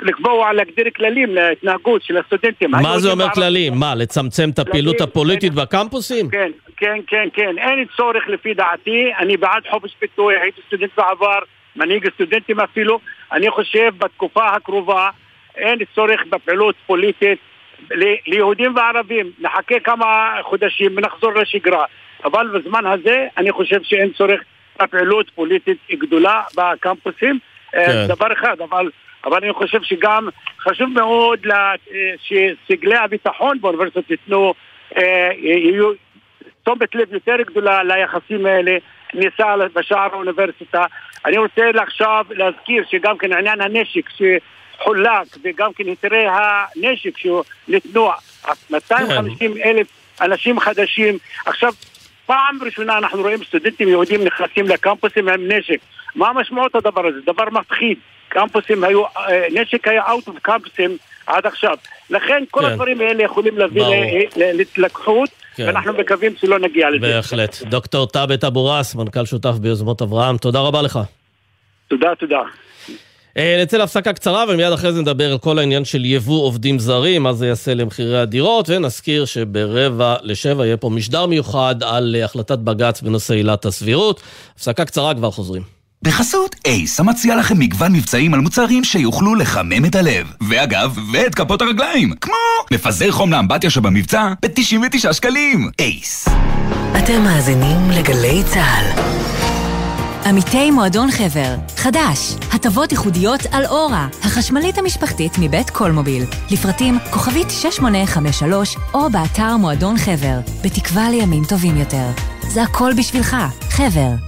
לקבוע, להגדיר כללים להתנהגות של הסטודנטים. מה זה אומר כללים? מה, לצמצם את הפעילות הפוליטית בקמפוסים? כן, כן, כן, כן. אין צורך לפי דעתי, אני בעד חופש ביטוי, הייתי סטודנט בעבר, מנהיג סטודנטים אפילו. אני חושב בתקופה הקרובה אין צורך בפעילות פוליטית ליהודים וערבים. נחכה כמה חודשים ונחזור לשגרה. אבל בזמן הזה אני חושב שאין צורך בפעילות פוליטית גדולה בקמפוסים. כן. דבר אחד, אבל, אבל אני חושב שגם חשוב מאוד שסגלי הביטחון באוניברסיטה ייתנו, יהיו תשומת לב יותר גדולה ליחסים האלה, כניסה בשער האוניברסיטה. אני רוצה עכשיו להזכיר שגם כן עניין הנשק שחולק וגם כן היתרי הנשק שניתנו, 250 אלף אנשים חדשים. עכשיו, פעם ראשונה אנחנו רואים סטודנטים יהודים נכנסים לקמפוסים עם נשק. מה משמעות הדבר הזה? דבר מפחיד. קמפוסים היו, נשק היה out of קמפוסים עד עכשיו. לכן כל כן. הדברים האלה יכולים להביא להתלקחות, כן. ואנחנו מקווים שלא נגיע לזה. בהחלט. דוקטור טאבט אבו ראס, מנכ"ל שותף ביוזמות אברהם, תודה רבה לך. תודה, תודה. נצא להפסקה קצרה ומיד אחרי זה נדבר על כל העניין של יבוא עובדים זרים, מה זה יעשה למחירי הדירות, ונזכיר שברבע לשבע יהיה פה משדר מיוחד על החלטת בג"ץ בנושא עילת הסבירות. הפסקה קצרה, כבר חוזרים. בחסות אייס, המציע לכם מגוון מבצעים על מוצרים שיוכלו לחמם את הלב. ואגב, ואת כפות הרגליים, כמו מפזר חום לאמבטיה שבמבצע ב-99 שקלים. אייס. אתם מאזינים לגלי צה"ל. עמיתי מועדון חבר, חדש, הטבות ייחודיות על אורה, החשמלית המשפחתית מבית קולמוביל. לפרטים כוכבית 6853 או באתר מועדון חבר, בתקווה לימים טובים יותר. זה הכל בשבילך, חבר.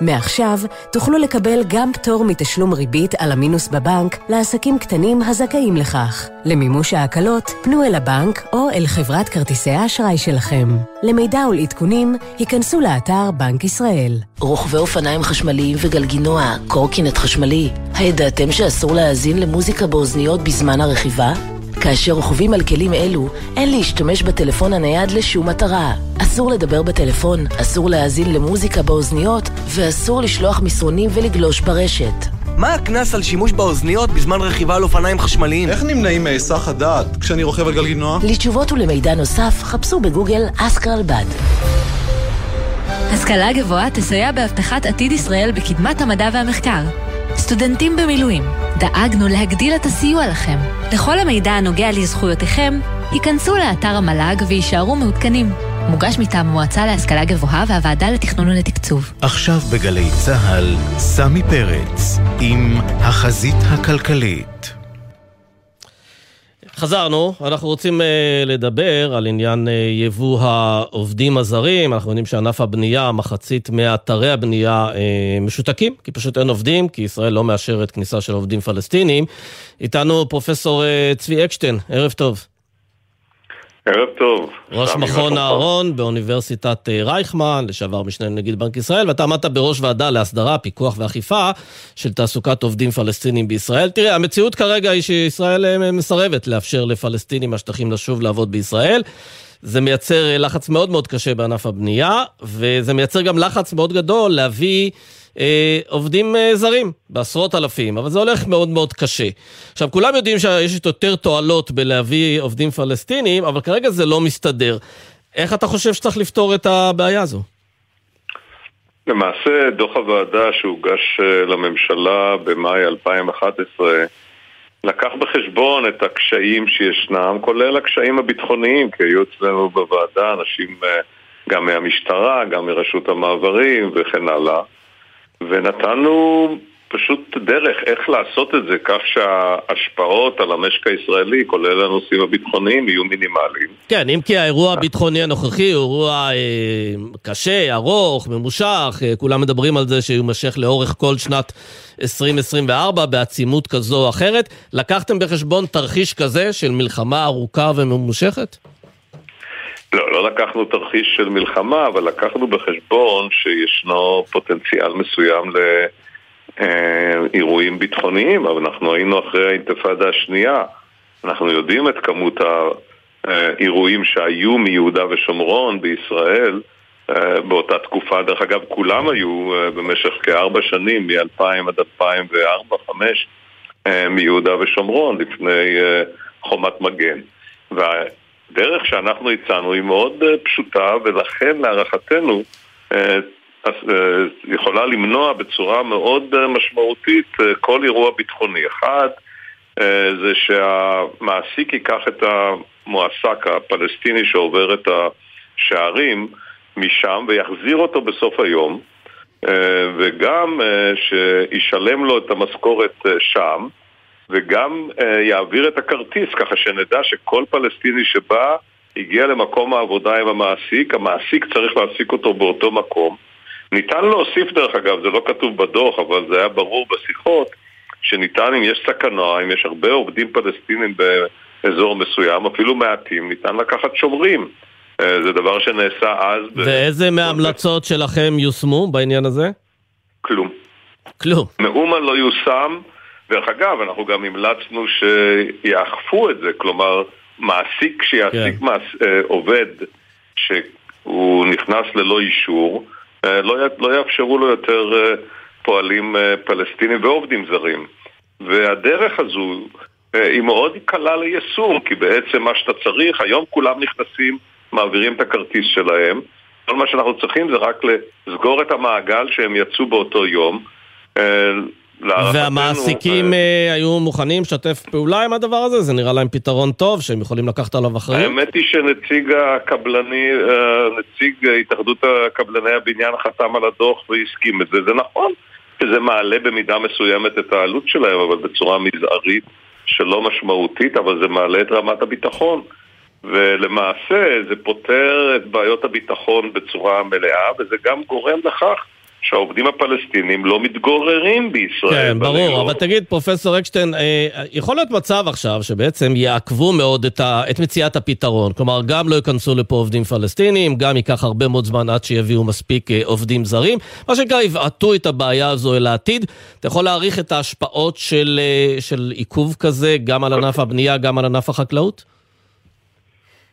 מעכשיו תוכלו לקבל גם פטור מתשלום ריבית על המינוס בבנק לעסקים קטנים הזכאים לכך. למימוש ההקלות, פנו אל הבנק או אל חברת כרטיסי האשראי שלכם. למידע ולעדכונים, היכנסו לאתר בנק ישראל. רוכבי אופניים חשמליים וגלגינוע, קורקינט חשמלי, הידעתם שאסור להאזין למוזיקה באוזניות בזמן הרכיבה? כאשר רוכבים על כלים אלו, אין להשתמש בטלפון הנייד לשום מטרה. אסור לדבר בטלפון, אסור להאזין למוזיקה באוזניות, ואסור לשלוח מסרונים ולגלוש ברשת. מה הקנס על שימוש באוזניות בזמן רכיבה על אופניים חשמליים? איך נמנעים מהיסח הדעת כשאני רוכב על גלגינוע? לתשובות ולמידע נוסף, חפשו בגוגל אסקרלבד. השכלה גבוהה תסייע בהבטחת עתיד ישראל בקדמת המדע והמחקר. סטודנטים במילואים, דאגנו להגדיל את הסיוע לכם. לכל המידע הנוגע לזכויותיכם, היכנסו לאתר המל"ג ויישארו מעודכנים. מוגש מטעם המועצה להשכלה גבוהה והוועדה לתכנון ולתקצוב. עכשיו בגלי צה"ל, סמי פרץ עם החזית הכלכלית. חזרנו, אנחנו רוצים uh, לדבר על עניין uh, יבוא העובדים הזרים. אנחנו יודעים שענף הבנייה, מחצית מאתרי הבנייה uh, משותקים, כי פשוט אין עובדים, כי ישראל לא מאשרת כניסה של עובדים פלסטינים. איתנו פרופסור uh, צבי אקשטיין, ערב טוב. ערב טוב. ראש מכון אהרון באוניברסיטת רייכמן, לשעבר משנה לנגיד בנק ישראל, ואתה עמדת בראש ועדה להסדרה, פיקוח ואכיפה של תעסוקת עובדים פלסטינים בישראל. תראה, המציאות כרגע היא שישראל מסרבת לאפשר לפלסטינים מהשטחים לשוב לעבוד בישראל. זה מייצר לחץ מאוד מאוד קשה בענף הבנייה, וזה מייצר גם לחץ מאוד גדול להביא... אה, עובדים אה, זרים, בעשרות אלפים, אבל זה הולך מאוד מאוד קשה. עכשיו, כולם יודעים שיש יותר תועלות בלהביא עובדים פלסטינים, אבל כרגע זה לא מסתדר. איך אתה חושב שצריך לפתור את הבעיה הזו? למעשה, דוח הוועדה שהוגש אה, לממשלה במאי 2011 לקח בחשבון את הקשיים שישנם, כולל הקשיים הביטחוניים, כי היו אצלנו בוועדה אנשים גם מהמשטרה, גם מרשות המעברים וכן הלאה. ונתנו פשוט דרך איך לעשות את זה כך שההשפעות על המשק הישראלי, כולל הנושאים הביטחוניים, יהיו מינימליים. כן, אם כי האירוע הביטחוני הנוכחי הוא אירוע אה, קשה, ארוך, ממושך, אה, כולם מדברים על זה שהוא יימשך לאורך כל שנת 2024 בעצימות כזו או אחרת. לקחתם בחשבון תרחיש כזה של מלחמה ארוכה וממושכת? לא, לא לקחנו תרחיש של מלחמה, אבל לקחנו בחשבון שישנו פוטנציאל מסוים לאירועים ביטחוניים, אבל אנחנו היינו אחרי האינתיפאדה השנייה. אנחנו יודעים את כמות האירועים שהיו מיהודה ושומרון בישראל באותה תקופה. דרך אגב, כולם היו במשך כארבע שנים, מ-2000 עד 2004-2005, מיהודה ושומרון, לפני חומת מגן. הדרך שאנחנו הצענו היא מאוד אה, פשוטה ולכן להערכתנו אה, אה, יכולה למנוע בצורה מאוד משמעותית כל אירוע ביטחוני. אחד, זה שהמעסיק ייקח את המועסק הפלסטיני שעובר את השערים משם ויחזיר אותו בסוף היום וגם שישלם לו את המשכורת שם וגם uh, יעביר את הכרטיס ככה שנדע שכל פלסטיני שבא הגיע למקום העבודה עם המעסיק, המעסיק צריך להעסיק אותו באותו מקום. ניתן להוסיף דרך אגב, זה לא כתוב בדוח, אבל זה היה ברור בשיחות, שניתן אם יש סכנה, אם יש הרבה עובדים פלסטינים באזור מסוים, אפילו מעטים, ניתן לקחת שומרים. Uh, זה דבר שנעשה אז. ואיזה ב... מההמלצות שלכם יושמו בעניין הזה? כלום. כלום. מאומה לא יושם. דרך אגב, אנחנו גם המלצנו שיאכפו את זה, כלומר, מעסיק שיעסיק כן. מעס, אה, עובד שהוא נכנס ללא אישור, אה, לא, לא יאפשרו לו יותר אה, פועלים פלסטינים ועובדים זרים. והדרך הזו היא מאוד קלה ליישום, כי בעצם מה שאתה צריך, היום כולם נכנסים, מעבירים את הכרטיס שלהם. כל מה שאנחנו צריכים זה רק לסגור את המעגל שהם יצאו באותו יום, והמעסיקים ו... אה, היו מוכנים לשתף פעולה עם הדבר הזה? זה נראה להם פתרון טוב, שהם יכולים לקחת עליו אחריות? האמת היא שנציג הקבלני, אה, נציג התאחדות הקבלני הבניין חתם על הדוח והסכים את זה. זה נכון, שזה מעלה במידה מסוימת את העלות שלהם, אבל בצורה מזערית שלא משמעותית, אבל זה מעלה את רמת הביטחון. ולמעשה זה פותר את בעיות הביטחון בצורה מלאה, וזה גם גורם לכך שהעובדים הפלסטינים לא מתגוררים בישראל. כן, ברור, אבל תגיד, פרופסור אקשטיין, אה, יכול להיות מצב עכשיו שבעצם יעכבו מאוד את, ה, את מציאת הפתרון. כלומר, גם לא ייכנסו לפה עובדים פלסטינים, גם ייקח הרבה מאוד זמן עד שיביאו מספיק אה, עובדים זרים. מה שנקרא, יבעטו את הבעיה הזו אל העתיד. אתה יכול להעריך את ההשפעות של, אה, של עיכוב כזה, גם על ענף הבנייה, גם על ענף החקלאות?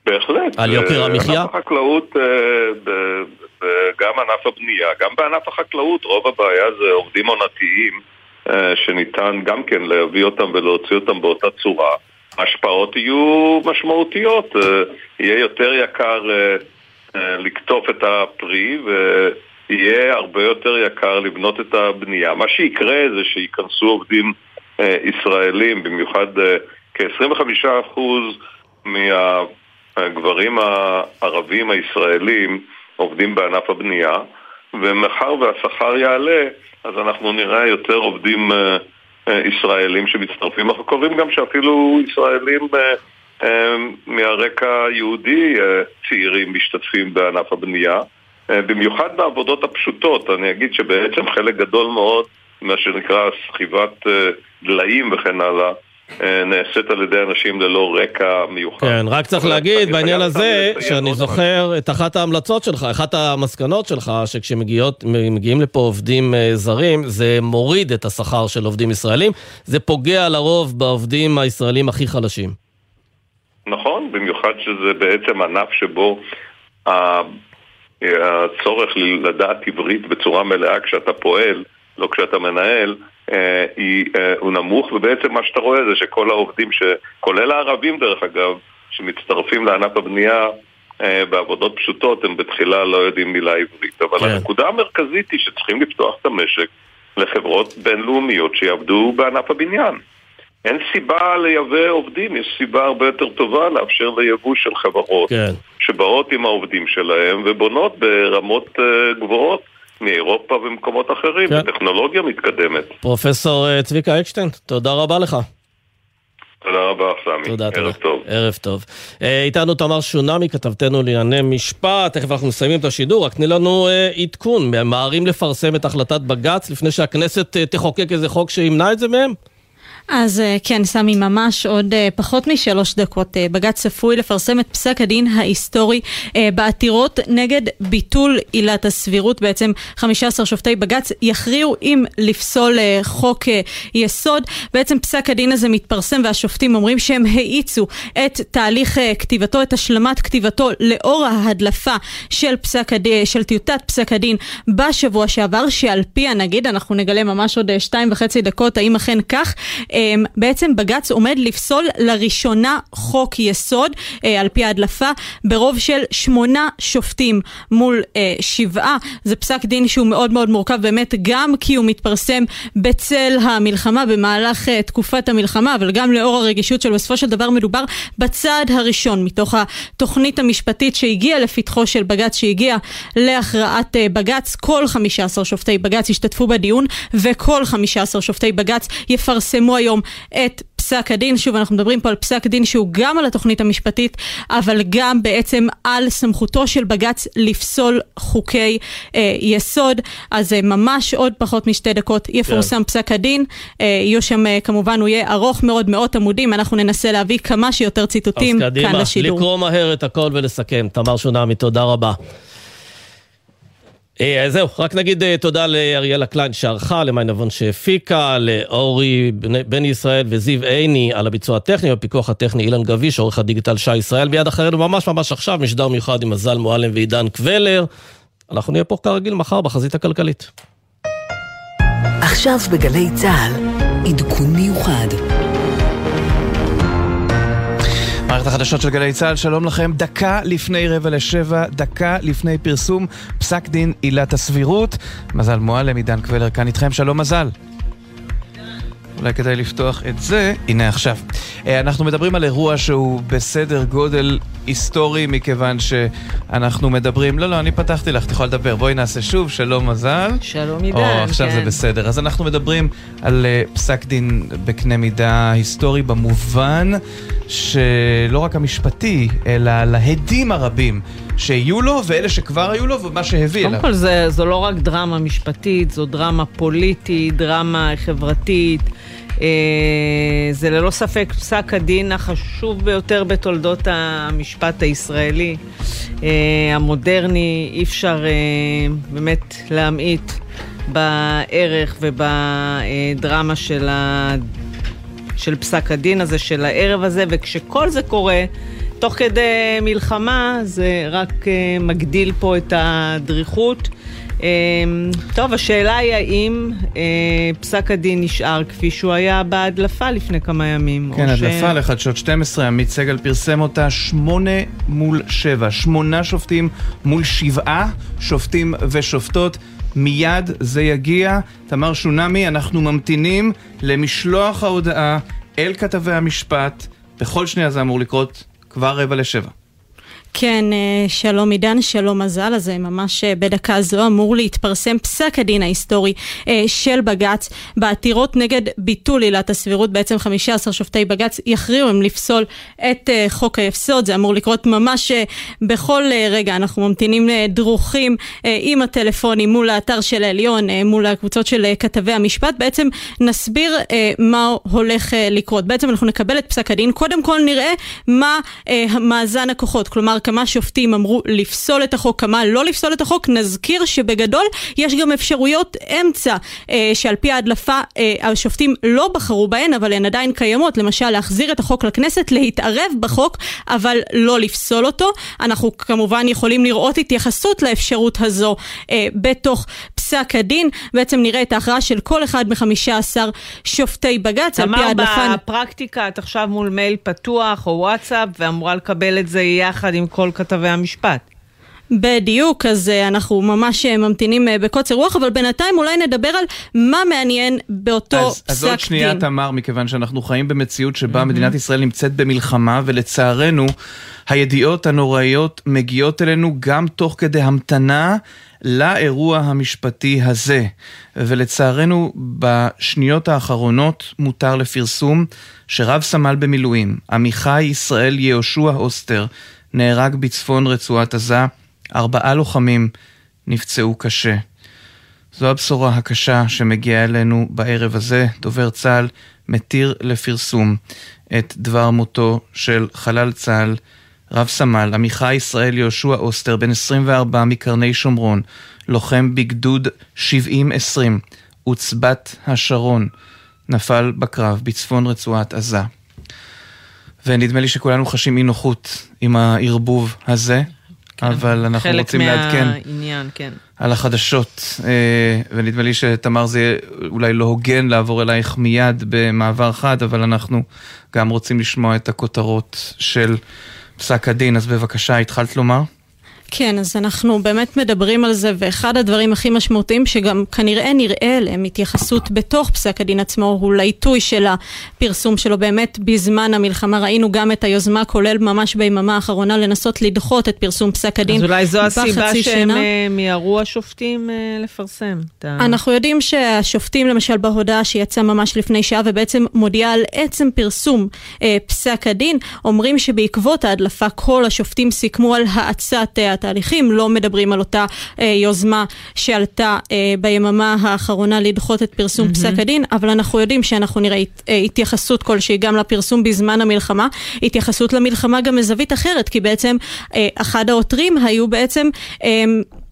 בהחלט. על יוקר המחיה? ענף החקלאות, גם ענף הבנייה, גם בענף החקלאות, רוב הבעיה זה עובדים עונתיים שניתן גם כן להביא אותם ולהוציא אותם באותה צורה. ההשפעות יהיו משמעותיות, יהיה יותר יקר לקטוף את הפרי ויהיה הרבה יותר יקר לבנות את הבנייה. מה שיקרה זה שייכנסו עובדים ישראלים, במיוחד כ-25% מה... הגברים הערבים הישראלים עובדים בענף הבנייה, ומאחר והשכר יעלה, אז אנחנו נראה יותר עובדים אה, אה, ישראלים שמצטרפים. אנחנו קוראים גם שאפילו ישראלים אה, מהרקע היהודי צעירים משתתפים בענף הבנייה. במיוחד בעבודות הפשוטות, אני אגיד שבעצם חלק גדול מאוד מה שנקרא סחיבת דליים וכן הלאה אה, נעשית על ידי אנשים ללא רקע מיוחד. כן, רק צריך להגיד בעניין הזה, שאני זוכר את אחת ההמלצות שלך, אחת המסקנות שלך, שכשמגיעים לפה עובדים אה, זרים, זה מוריד את השכר של עובדים ישראלים, זה פוגע לרוב בעובדים הישראלים הכי חלשים. נכון, במיוחד שזה בעצם ענף שבו הצורך לדעת עברית בצורה מלאה כשאתה פועל, לא כשאתה מנהל, אה, היא, אה, הוא נמוך, ובעצם מה שאתה רואה זה שכל העובדים, ש... כולל הערבים דרך אגב, שמצטרפים לענף הבנייה אה, בעבודות פשוטות, הם בתחילה לא יודעים מילה עברית. אבל כן. הנקודה המרכזית היא שצריכים לפתוח את המשק לחברות בינלאומיות שיעבדו בענף הבניין. אין סיבה לייבא עובדים, יש סיבה הרבה יותר טובה לאפשר ליבוא של חברות כן. שבאות עם העובדים שלהם ובונות ברמות גבוהות מאירופה ומקומות אחרים, כן. בטכנולוגיה מתקדמת. פרופסור אה, צביקה אקשטיין, תודה רבה לך. תודה רבה, סמי. תודה, ערב תודה. טוב. ערב טוב. אה, איתנו תמר שונמי, כתבתנו לענייני משפט. תכף אנחנו מסיימים את השידור, רק תני לנו אה, עדכון. ממהרים לפרסם את החלטת בג"ץ לפני שהכנסת תחוקק איזה חוק שימנע את זה מהם? אז אה, כן, סמי, ממש עוד אה, פחות משלוש דקות. אה, בג"ץ צפוי לפרסם את פסק הדין ההיסטורי בעתירות נגד ביטול עילת הסבירות. בעצם 15 שופטי בג"ץ יכריעו אם לפסול חוק יסוד. בעצם פסק הדין הזה מתפרסם והשופטים אומרים שהם האיצו את תהליך כתיבתו, את השלמת כתיבתו לאור ההדלפה של, פסק הדין, של טיוטת פסק הדין בשבוע שעבר, שעל פי הנגיד, אנחנו נגלה ממש עוד שתיים וחצי דקות האם אכן כך. אמ, בעצם בג"ץ עומד לפסול לראשונה חוק יסוד אה, על פי ההדלפה ברוב של שמונה שופטים מול אה, שבעה. זה פסק דין שהוא מאוד מאוד מורכב באמת גם כי הוא מתפרסם בצל המלחמה במהלך אה, תקופת המלחמה אבל גם לאור הרגישות של בסופו של דבר מדובר בצעד הראשון מתוך התוכנית המשפטית שהגיעה לפתחו של בג"ץ שהגיעה להכרעת בג"ץ. כל 15 שופטי בג"ץ השתתפו בדיון וכל 15 שופטי בג"ץ יפרסמו היום את פסק הדין, שוב אנחנו מדברים פה על פסק דין שהוא גם על התוכנית המשפטית, אבל גם בעצם על סמכותו של בג"ץ לפסול חוקי אה, יסוד. אז אה, ממש עוד פחות משתי דקות יפורסם כן. פסק הדין. אה, יהיו שם אה, כמובן, הוא יהיה ארוך מאוד, מאות עמודים, אנחנו ננסה להביא כמה שיותר ציטוטים כאן לשידור. אז קדימה, לקרוא מהר את הכל ולסכם. תמר שונמי, תודה רבה. אה, זהו, רק נגיד אה, תודה לאריאלה קליין שערכה, למאי נבון שהפיקה, לאורי בן ישראל וזיו עיני על הביצוע הטכני, בפיקוח הטכני אילן גביש, עורך הדיגיטל שי ישראל. מיד אחרינו ממש ממש עכשיו, משדר מיוחד עם מזל מועלם ועידן קבלר. אנחנו נהיה פה כרגיל מחר בחזית הכלכלית. עכשיו בגלי צה"ל, עדכון מיוחד. מערכת החדשות של גלי צה"ל, שלום לכם. דקה לפני רבע לשבע, דקה לפני פרסום פסק דין עילת הסבירות. מזל מועלם, עידן קבלר כאן איתכם, שלום מזל. אולי כדאי לפתוח את זה. הנה עכשיו. אה, אנחנו מדברים על אירוע שהוא בסדר גודל היסטורי, מכיוון שאנחנו מדברים... לא, לא, אני פתחתי לך, את יכולה לדבר. בואי נעשה שוב, שלום מזל. שלום עידן, או, עכשיו כן. זה בסדר. אז אנחנו מדברים על uh, פסק דין בקנה מידה היסטורי במובן שלא רק המשפטי, אלא על ההדים הרבים שיהיו לו, ואלה שכבר היו לו, ומה שהביא אליו. קודם כל זה, זו לא רק דרמה משפטית, זו דרמה פוליטית, דרמה חברתית. אה, זה ללא ספק פסק הדין החשוב ביותר בתולדות המשפט הישראלי אה, המודרני. אי אפשר אה, באמת להמעיט בערך ובדרמה של, ה... של פסק הדין הזה, של הערב הזה, וכשכל זה קורה, תוך כדי מלחמה, זה רק uh, מגדיל פה את הדריכות. Uh, טוב, השאלה היא האם uh, פסק הדין נשאר כפי שהוא היה בהדלפה לפני כמה ימים. כן, או ש- הדלפה לחדשות 12, עמית סגל פרסם אותה שמונה מול שבע. שמונה שופטים מול שבעה שופטים ושופטות. מיד זה יגיע. תמר שונמי, אנחנו ממתינים למשלוח ההודעה אל כתבי המשפט. בכל שנייה זה אמור לקרות כבר רבע לשבע. כן, אה, שלום עידן, שלום מזל, אז ממש אה, בדקה זו אמור להתפרסם פסק הדין ההיסטורי אה, של בג"ץ בעתירות נגד ביטול עילת הסבירות. בעצם 15 שופטי בג"ץ יכריעו אם לפסול את חוק היסוד, זה אמור לקרות ממש בכל רגע. אנחנו ממתינים דרוכים עם הטלפונים מול האתר של העליון, מול הקבוצות של כתבי המשפט. בעצם נסביר מה הולך לקרות. בעצם אנחנו נקבל את פסק הדין, קודם כל נראה מה מאזן הכוחות, כלומר כמה שופטים אמרו לפסול את החוק, כמה לא לפסול את החוק. נזכיר שבגדול יש גם אפשרויות אמצע אה, שעל פי ההדלפה אה, השופטים לא בחרו בהן, אבל הן עדיין קיימות, למשל להחזיר את החוק לכנסת, להתערב בחוק, אבל לא לפסול אותו. אנחנו כמובן יכולים לראות התייחסות לאפשרות הזו אה, בתוך פסק הדין. בעצם נראה את ההכרעה של כל אחד מחמישה עשר שופטי בג"ץ, על פי תמר, ההדלפה... בפרקטיקה את עכשיו מול מייל פתוח או וואטסאפ ואמורה לקבל את זה יחד עם כל כתבי המשפט. בדיוק, אז uh, אנחנו ממש uh, ממתינים uh, בקוצר רוח, אבל בינתיים אולי נדבר על מה מעניין באותו אז, פסק אז עוד שנייה, דין. תמר, מכיוון שאנחנו חיים במציאות שבה מדינת ישראל נמצאת במלחמה, ולצערנו, הידיעות הנוראיות מגיעות אלינו גם תוך כדי המתנה לאירוע המשפטי הזה. ולצערנו, בשניות האחרונות מותר לפרסום שרב סמל במילואים, עמיחי ישראל יהושע אוסטר, נהרג בצפון רצועת עזה, ארבעה לוחמים נפצעו קשה. זו הבשורה הקשה שמגיעה אלינו בערב הזה. דובר צה"ל מתיר לפרסום את דבר מותו של חלל צה"ל, רב סמל עמיחי ישראל יהושע אוסטר, בן 24 מקרני שומרון, לוחם בגדוד 70-20, עוצבת השרון, נפל בקרב בצפון רצועת עזה. ונדמה לי שכולנו חשים אי נוחות עם הערבוב הזה, אבל אנחנו רוצים לעדכן. חלק מהעניין, כן. על החדשות, אה, ונדמה לי שתמר זה יהיה אולי לא הוגן לעבור אלייך מיד במעבר חד, אבל אנחנו גם רוצים לשמוע את הכותרות של פסק הדין, אז בבקשה, התחלת לומר? כן, אז אנחנו באמת מדברים על זה, ואחד הדברים הכי משמעותיים שגם כנראה נראה להם התייחסות בתוך פסק הדין עצמו, הוא לעיתוי של הפרסום שלו. באמת, בזמן המלחמה ראינו גם את היוזמה, כולל ממש ביממה האחרונה, לנסות לדחות את פרסום פסק הדין אז אולי זו הסיבה בחצי שהם שנה. אה, מיהרו השופטים אה, לפרסם. אנחנו יודעים שהשופטים למשל בהודעה שיצאה ממש לפני שעה ובעצם מודיעה על עצם פרסום אה, פסק הדין, אומרים שבעקבות ההדלפה כל השופטים סיכמו על האצת התהליכים, לא מדברים על אותה אה, יוזמה שעלתה אה, ביממה האחרונה לדחות את פרסום מהמם. פסק הדין, אבל אנחנו יודעים שאנחנו נראה הת- אה, התייחסות כלשהי גם לפרסום בזמן המלחמה, התייחסות למלחמה גם מזווית אחרת, כי בעצם אה, אחד העותרים היו בעצם אה,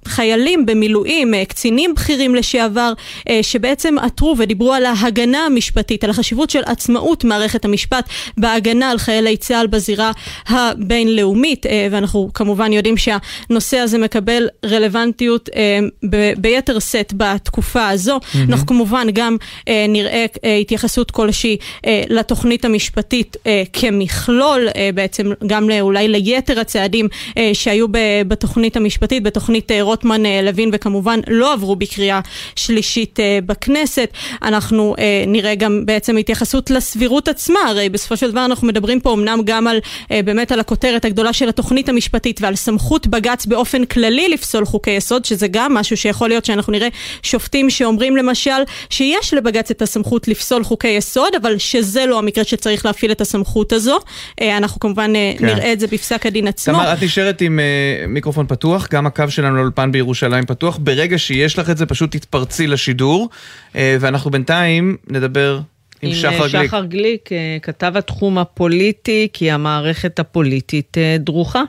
חיילים במילואים, אה, קצינים בכירים לשעבר, אה, שבעצם עתרו ודיברו על ההגנה המשפטית, על החשיבות של עצמאות מערכת המשפט בהגנה על חיילי צה"ל בזירה הבינלאומית, אה, ואנחנו כמובן יודעים שהנושא הזה מקבל רלוונטיות ביתר שאת בתקופה הזו. מהמם. אנחנו כמובן גם אה, נראה אה, התייחסות כלשהי לתוכנית המשפטית כמכלול, בעצם גם אולי ליתר הצעדים שהיו בתוכנית המשפטית, בתוכנית אה, רוטמן רוטמן לוין וכמובן לא עברו בקריאה שלישית בכנסת. אנחנו נראה גם בעצם התייחסות לסבירות עצמה, הרי בסופו של דבר אנחנו מדברים פה אמנם גם על באמת על הכותרת הגדולה של התוכנית המשפטית ועל סמכות בג"ץ באופן כללי לפסול חוקי יסוד, שזה גם משהו שיכול להיות שאנחנו נראה שופטים שאומרים למשל שיש לבג"ץ את הסמכות לפסול חוקי יסוד, אבל שזה לא המקרה שצריך להפעיל את הסמכות הזו. אנחנו כמובן כן. נראה את זה בפסק הדין עצמו. תמר, את נשארת עם מיקרופון פתוח, גם הקו שלנו לאולפן בירושלים פתוח. ברגע שיש לך את זה, פשוט תתפרצי לשידור, uh, ואנחנו בינתיים נדבר עם, עם שחר גליק. עם שחר גליק, כתב התחום הפוליטי, כי המערכת הפוליטית דרוכה.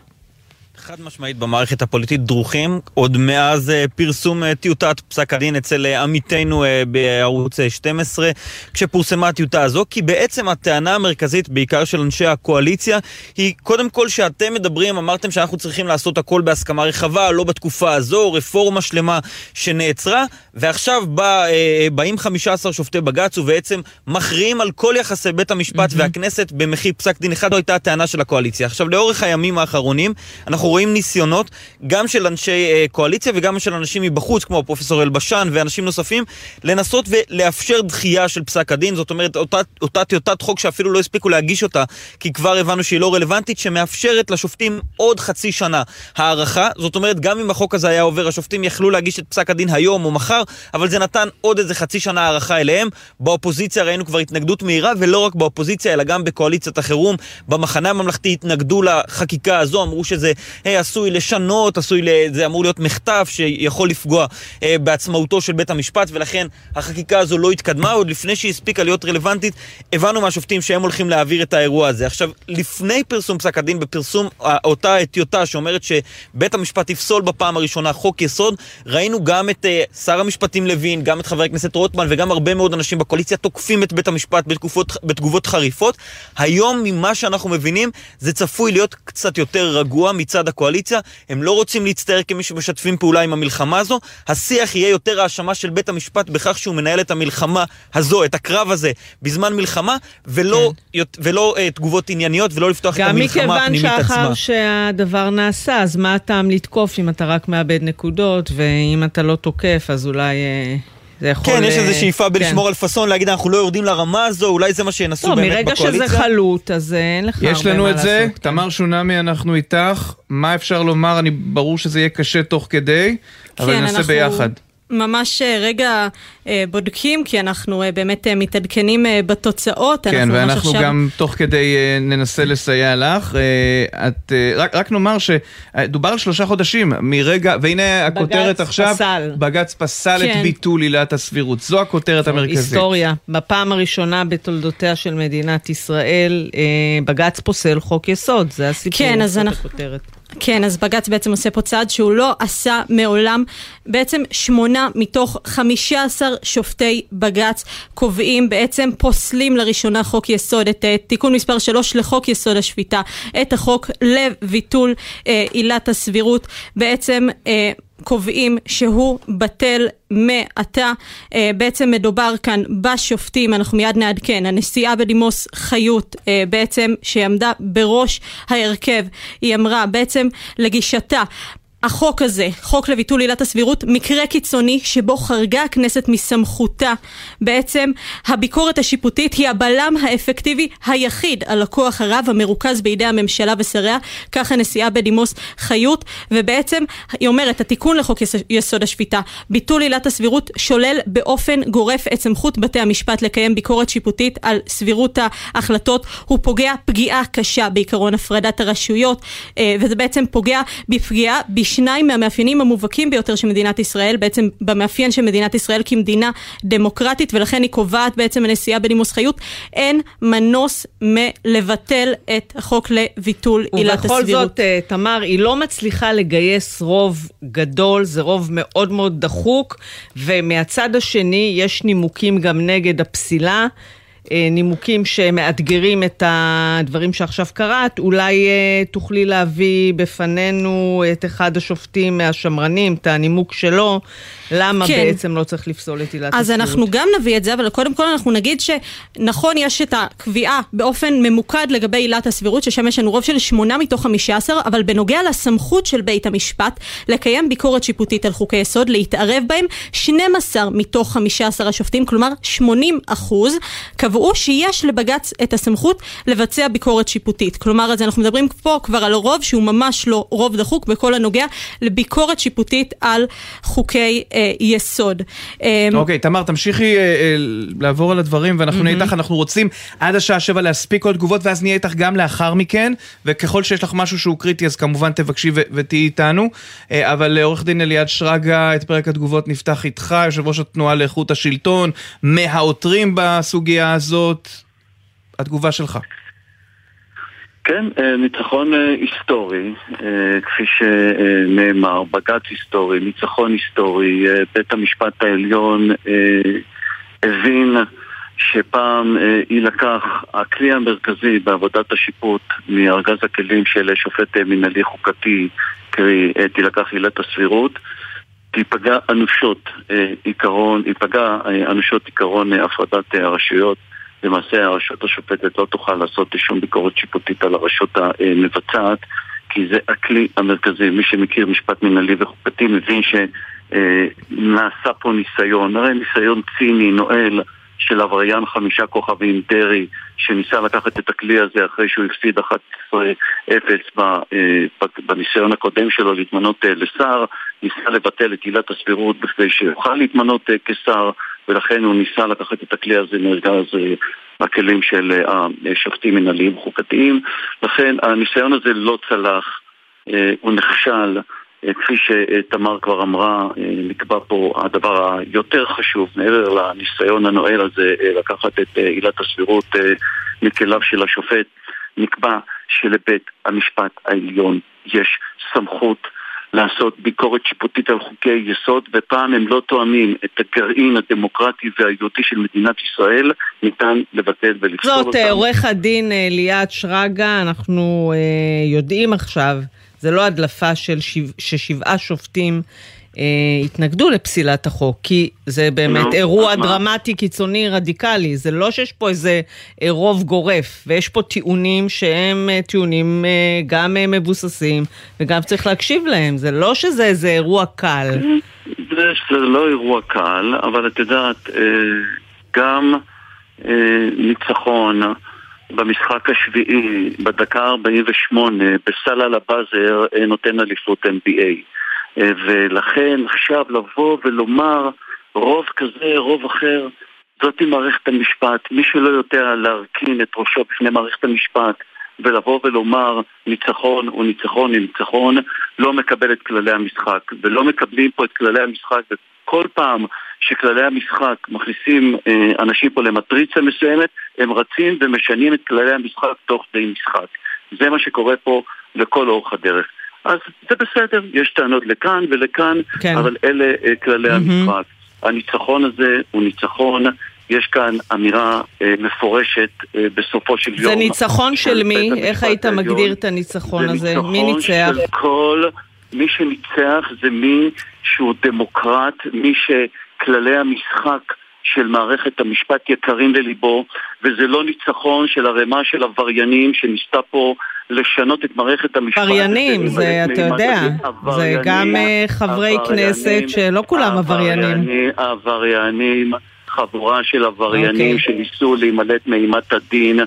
חד משמעית במערכת הפוליטית דרוכים, עוד מאז uh, פרסום uh, טיוטת פסק הדין אצל uh, עמיתינו בערוץ 12, כשפורסמה הטיוטה הזו, כי בעצם הטענה המרכזית, בעיקר של אנשי הקואליציה, היא קודם כל שאתם מדברים, אמרתם שאנחנו צריכים לעשות הכל בהסכמה רחבה, לא בתקופה הזו, רפורמה שלמה שנעצרה, ועכשיו בא, באים 15 שופטי בג"ץ ובעצם מכריעים על כל יחסי בית המשפט mm-hmm. והכנסת במחיר פסק דין אחד, זו הייתה הטענה של הקואליציה. עכשיו, לאורך הימים האחרונים, אנחנו רואים ניסיונות גם של אנשי אה, קואליציה וגם של אנשים מבחוץ, כמו פרופסור אלבשן ואנשים נוספים, לנסות ולאפשר דחייה של פסק הדין. זאת אומרת, אותה, אותה טיוטת חוק שאפילו לא הספיקו להגיש אותה, כי כבר הבנו שהיא לא רלוונטית, שמאפשרת לשופטים עוד חצי שנה הארכה. זאת אומרת, גם אם החוק הזה היה עובר, השופטים יכלו להגיש את פסק הדין היום או מחר, אבל זה נתן עוד איזה חצי שנה הארכה אליהם. באופוזיציה ראינו כבר התנגדות מהירה, ולא רק באופוזיציה, אלא גם בקואליציית החירום. במחנה הממלכתי התנגדו לחקיקה הזו, אמרו שזה אה, עשוי לשנות, עשוי, זה אמור להיות מחטף שיכול לפגוע אה, בעצמאותו של בית המשפט, ולכן החקיקה הזו לא התקדמה, עוד לפני שהיא הספיקה להיות רלוונטית, הבנו מהשופטים שהם הולכים להעביר את האירוע הזה. עכשיו, לפני פרסום פסק הדין, בפרסום אותה טיוטה שאומרת שבית המשפט יפסול בפעם הראשונה חוק יסוד, ראינו גם את אה, שר המשפטים לוין, גם את חבר הכנסת רוטמן וגם הרבה מאוד אנשים בקואליציה תוקפים את בית המשפט בתגובות, בתגובות חריפות. היום, ממה שאנחנו מבינים, זה צפוי להיות קצת יותר רגוע מצד הקואליציה, הם לא רוצים להצטער כמי שמשתפים פעולה עם המלחמה הזו, השיח יהיה יותר האשמה של בית המשפט בכך שהוא מנהל את המלחמה הזו, את הקרב הזה, בזמן מלחמה, ולא, כן. ולא uh, תגובות ענייניות, ולא לפתוח את המלחמה הפנימית עצמה. גם מכיוון שאחר שהדבר נעשה, אז מה הטעם לתקוף אם אתה רק מאבד נקודות, ואם אתה לא תוקף, אז אולי... Uh... זה יכול... כן, יש איזו אה, שאיפה בלשמור כן. על פאסון, להגיד אנחנו לא יורדים לרמה הזו, אולי זה מה שינסו לא, באמת בקואליציה. לא, מרגע שזה חלוט, אז אין לך הרבה מה לעשות. יש לנו את זה, כן. תמר שונמי, אנחנו איתך. מה אפשר לומר? אני ברור שזה יהיה קשה תוך כדי, כן, אבל ננסה אנחנו... ביחד. ממש אה, רגע אה, בודקים, כי אנחנו אה, באמת מתעדכנים בתוצאות. כן, ואנחנו עכשיו... גם תוך כדי ננסה לסייע לך. את, רק, רק נאמר שדובר על שלושה חודשים מרגע, והנה הכותרת עכשיו, פסל. בג"ץ פסל כן. את ביטול עילת הסבירות. זו הכותרת המרכזית. היסטוריה. בפעם הראשונה בתולדותיה של מדינת ישראל, בג"ץ פוסל חוק יסוד. זה הסיפור. כן, אז אנחנו... הכותרת. כן, אז בג"ץ בעצם עושה פה צעד שהוא לא עשה מעולם. בעצם שמונה מתוך חמישה עשר שופטי בג"ץ קובעים, בעצם פוסלים לראשונה חוק יסוד, את uh, תיקון מספר שלוש לחוק יסוד השפיטה, את החוק לביטול אה, עילת הסבירות. בעצם... Uh, קובעים שהוא בטל מעתה. אה, בעצם מדובר כאן בשופטים, אנחנו מיד נעדכן, הנשיאה בדימוס חיות, אה, בעצם שעמדה בראש ההרכב, היא אמרה בעצם לגישתה החוק הזה, חוק לביטול עילת הסבירות, מקרה קיצוני שבו חרגה הכנסת מסמכותה. בעצם הביקורת השיפוטית היא הבלם האפקטיבי היחיד על הכוח הרב המרוכז בידי הממשלה ושריה, כך הנשיאה בדימוס חיות, ובעצם היא אומרת, התיקון לחוק יסוד השפיטה, ביטול עילת הסבירות שולל באופן גורף את סמכות בתי המשפט לקיים ביקורת שיפוטית על סבירות ההחלטות, הוא פוגע פגיעה קשה בעיקרון הפרדת הרשויות, אה, וזה בעצם פוגע בפגיעה שניים מהמאפיינים המובהקים ביותר של מדינת ישראל, בעצם במאפיין של מדינת ישראל כמדינה דמוקרטית, ולכן היא קובעת בעצם הנשיאה בנימוס חיות, אין מנוס מלבטל את החוק לביטול עילת הסבירות. ובכל זאת, אה, תמר, היא לא מצליחה לגייס רוב גדול, זה רוב מאוד מאוד דחוק, ומהצד השני יש נימוקים גם נגד הפסילה. אה, נימוקים שמאתגרים את הדברים שעכשיו קראת, אולי אה, תוכלי להביא בפנינו את אחד השופטים מהשמרנים, את הנימוק שלו, למה כן. בעצם לא צריך לפסול את עילת אז הסבירות. אנחנו גם נביא את זה, אבל קודם כל אנחנו נגיד שנכון, יש את הקביעה באופן ממוקד לגבי עילת הסבירות, ששם יש לנו רוב של שמונה מתוך חמישה עשר, אבל בנוגע לסמכות של בית המשפט לקיים ביקורת שיפוטית על חוקי יסוד, להתערב בהם, 12 מתוך 15 השופטים, כלומר 80 אחוז, קבעו שיש לבג"ץ את הסמכות לבצע ביקורת שיפוטית. כלומר, אז אנחנו מדברים פה כבר על רוב שהוא ממש לא רוב דחוק בכל הנוגע לביקורת שיפוטית על חוקי אה, יסוד. אה, אוקיי, תמר, תמשיכי אה, אה, לעבור על הדברים, ואנחנו נהיה איתך, אנחנו רוצים עד השעה שבע להספיק עוד תגובות, ואז נהיה איתך גם לאחר מכן, וככל שיש לך משהו שהוא קריטי, אז כמובן תבקשי ו- ותהיי איתנו. אה, אבל עורך דין אליעד שרגא, את פרק התגובות נפתח איתך, יושב ראש התנועה לאיכות השלטון, מהעותרים בסוגיה הזאת. התגובה שלך. כן, אה, ניצחון אה, היסטורי, אה, כפי שנאמר, בג"ץ היסטורי, ניצחון היסטורי, בית המשפט העליון הבין שפעם יילקח הכלי המרכזי בעבודת השיפוט מארגז הכלים של שופט מנהלי חוקתי, קרי תילקח עילת הסבירות, תיפגע אנושות עיקרון, ייפגע אנושות עיקרון הפרדת הרשויות. למעשה הרשות השופטת לא תוכל לעשות שום ביקורת שיפוטית על הרשות המבצעת כי זה הכלי המרכזי. מי שמכיר משפט מנהלי וחוקתי מבין שנעשה פה ניסיון, הרי ניסיון ציני, נואל, של עבריין חמישה כוכבים דרעי שניסה לקחת את הכלי הזה אחרי שהוא הפסיד 11-0 ב- אה, בניסיון הקודם שלו להתמנות אה, לשר, ניסה לבטל את עילת הסבירות בכדי שיוכל להתמנות אה, כשר ולכן הוא ניסה לקחת את הכלי הזה מארגז אה, הכלים של אה, השופטים מנהליים חוקתיים. לכן הניסיון הזה לא צלח, אה, הוא נכשל. אה, כפי שתמר כבר אמרה, אה, נקבע פה הדבר היותר חשוב, מעבר לניסיון הנואל הזה אה, לקחת את אה, עילת הסבירות אה, מכליו של השופט, נקבע שלבית המשפט העליון יש סמכות לעשות ביקורת שיפוטית על חוקי יסוד, ופעם הם לא תואמים את הגרעין הדמוקרטי והיהודי של מדינת ישראל, ניתן לבטל ולפסול אותם. זאת אה, עורך הדין אה, ליאת שרגא, אנחנו אה, יודעים עכשיו, זה לא הדלפה של שבע, ששבעה שופטים אה, התנגדו לפסילת החוק, כי זה באמת נו, אירוע אז מה? דרמטי, קיצוני, רדיקלי, זה לא שיש פה איזה אה, רוב גורף, ויש פה טיעונים שהם אה, טיעונים אה, גם אה, מבוססים, וגם צריך להקשיב להם, זה לא שזה איזה אירוע קל. זה, זה לא אירוע קל, אבל את יודעת, אה, גם אה, ניצחון במשחק השביעי, בדקה 48, בסל על הבאזר, אה, נותן אליפות NBA. אה, ולכן עכשיו לבוא ולומר רוב כזה, רוב אחר, זאתי מערכת המשפט. מי שלא יודע להרכין את ראשו בפני מערכת המשפט ולבוא ולומר ניצחון הוא ניצחון הוא ניצחון, לא מקבל את כללי המשחק. ולא מקבלים פה את כללי המשחק, וכל פעם שכללי המשחק מכניסים אה, אנשים פה למטריצה מסוימת, הם רצים ומשנים את כללי המשחק תוך כדי משחק. זה מה שקורה פה לכל אורך הדרך. אז זה בסדר, יש טענות לכאן ולכאן, כן. אבל אלה אה, כללי המשחק. הניצחון הזה הוא ניצחון, יש כאן אמירה אה, מפורשת אה, בסופו של יום. זה ניצחון של מי? איך היית העליון. מגדיר את הניצחון זה הזה? ניצחון מי ניצח? של כל מי שניצח זה מי שהוא דמוקרט, מי שכללי המשחק של מערכת המשפט יקרים לליבו, וזה לא ניצחון של ערימה של עבריינים שניסתה פה לשנות את מערכת המשפט. עבריינים, זה, אתה יודע, זה גם אה, חברי כנסת שלא כולם עבריינים. עבריינים, חבורה של עבריינים אוקיי. שניסו להימלט מאימת הדין.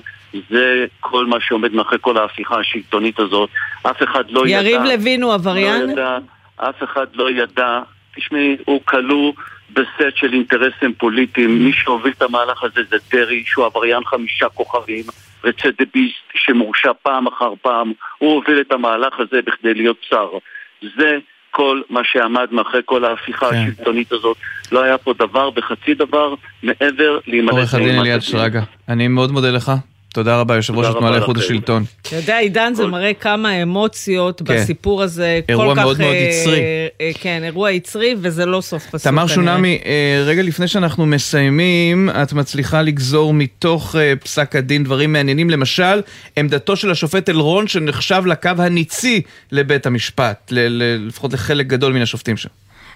זה כל מה שעומד מאחורי כל ההפיכה השלטונית הזאת. אף אחד לא ידע... יריב לוין הוא עבריין? לא ידע, אף אחד לא ידע. תשמעי, הוא כלוא בסט של אינטרסים פוליטיים. מי שהוביל את המהלך הזה זה דרעי, שהוא עבריין חמישה כוכבים, רצדיביסט שמורשע פעם אחר פעם. הוא הוביל את המהלך הזה בכדי להיות שר. זה כל מה שעמד מאחורי כל ההפיכה כן. השלטונית הזאת. לא היה פה דבר וחצי דבר מעבר להימלט עורך הדין אליעד. שרגא, אני מאוד מודה לך. תודה רבה, יושב ראש התנועה לאיכות. השלטון. אתה יודע, עידן, זה מראה כמה אמוציות כן. בסיפור הזה. אירוע מאוד מאוד אה, יצרי. אה, כן, אירוע יצרי, וזה לא סוף פסוק. תמר. שונמי, אה, רגע לפני שאנחנו מסיימים, את מצליחה לגזור מתוך פסק הדין דברים מעניינים, למשל, עמדתו של השופט אלרון שנחשב לקו הניצי לבית המשפט, לפחות לחלק גדול מן השופטים שם.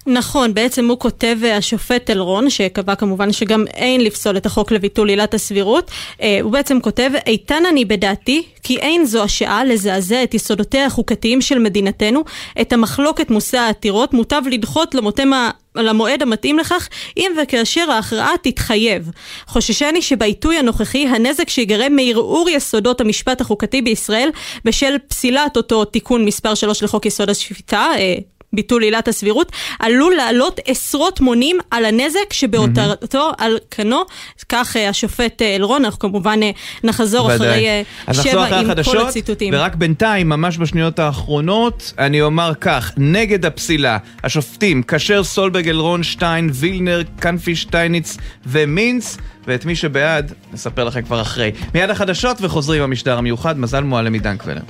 נכון, בעצם הוא כותב אה, השופט אלרון, שקבע כמובן שגם אין לפסול את החוק לביטול עילת הסבירות, אה, הוא בעצם כותב, איתן אני בדעתי, כי אין זו השעה לזעזע את יסודותיה החוקתיים של מדינתנו, את המחלוקת מושא העתירות, מוטב לדחות למותם ה... למועד המתאים לכך, אם וכאשר ההכרעה תתחייב. חוששני שבעיתוי הנוכחי, הנזק שיגרם מערעור יסודות המשפט החוקתי בישראל בשל פסילת אותו תיקון מספר 3 לחוק יסוד השפיטה, אה, ביטול עילת הסבירות, עלול לעלות עשרות מונים על הנזק שבהותרתו על כנו. כך אה, השופט אה, אלרון, אנחנו כמובן אה, נחזור. אחרי שבע עם כל הציטוטים. ורק בינתיים, ממש בשניות האחרונות, אני אומר כך, נגד הפסילה, השופטים, כשר סולברג, אלרון, שטיין, וילנר, קנפי, שטייניץ ומינץ, ואת מי שבעד, נספר לכם כבר אחרי. מיד החדשות וחוזרים המשדר המיוחד, מזל מועלם קבלר.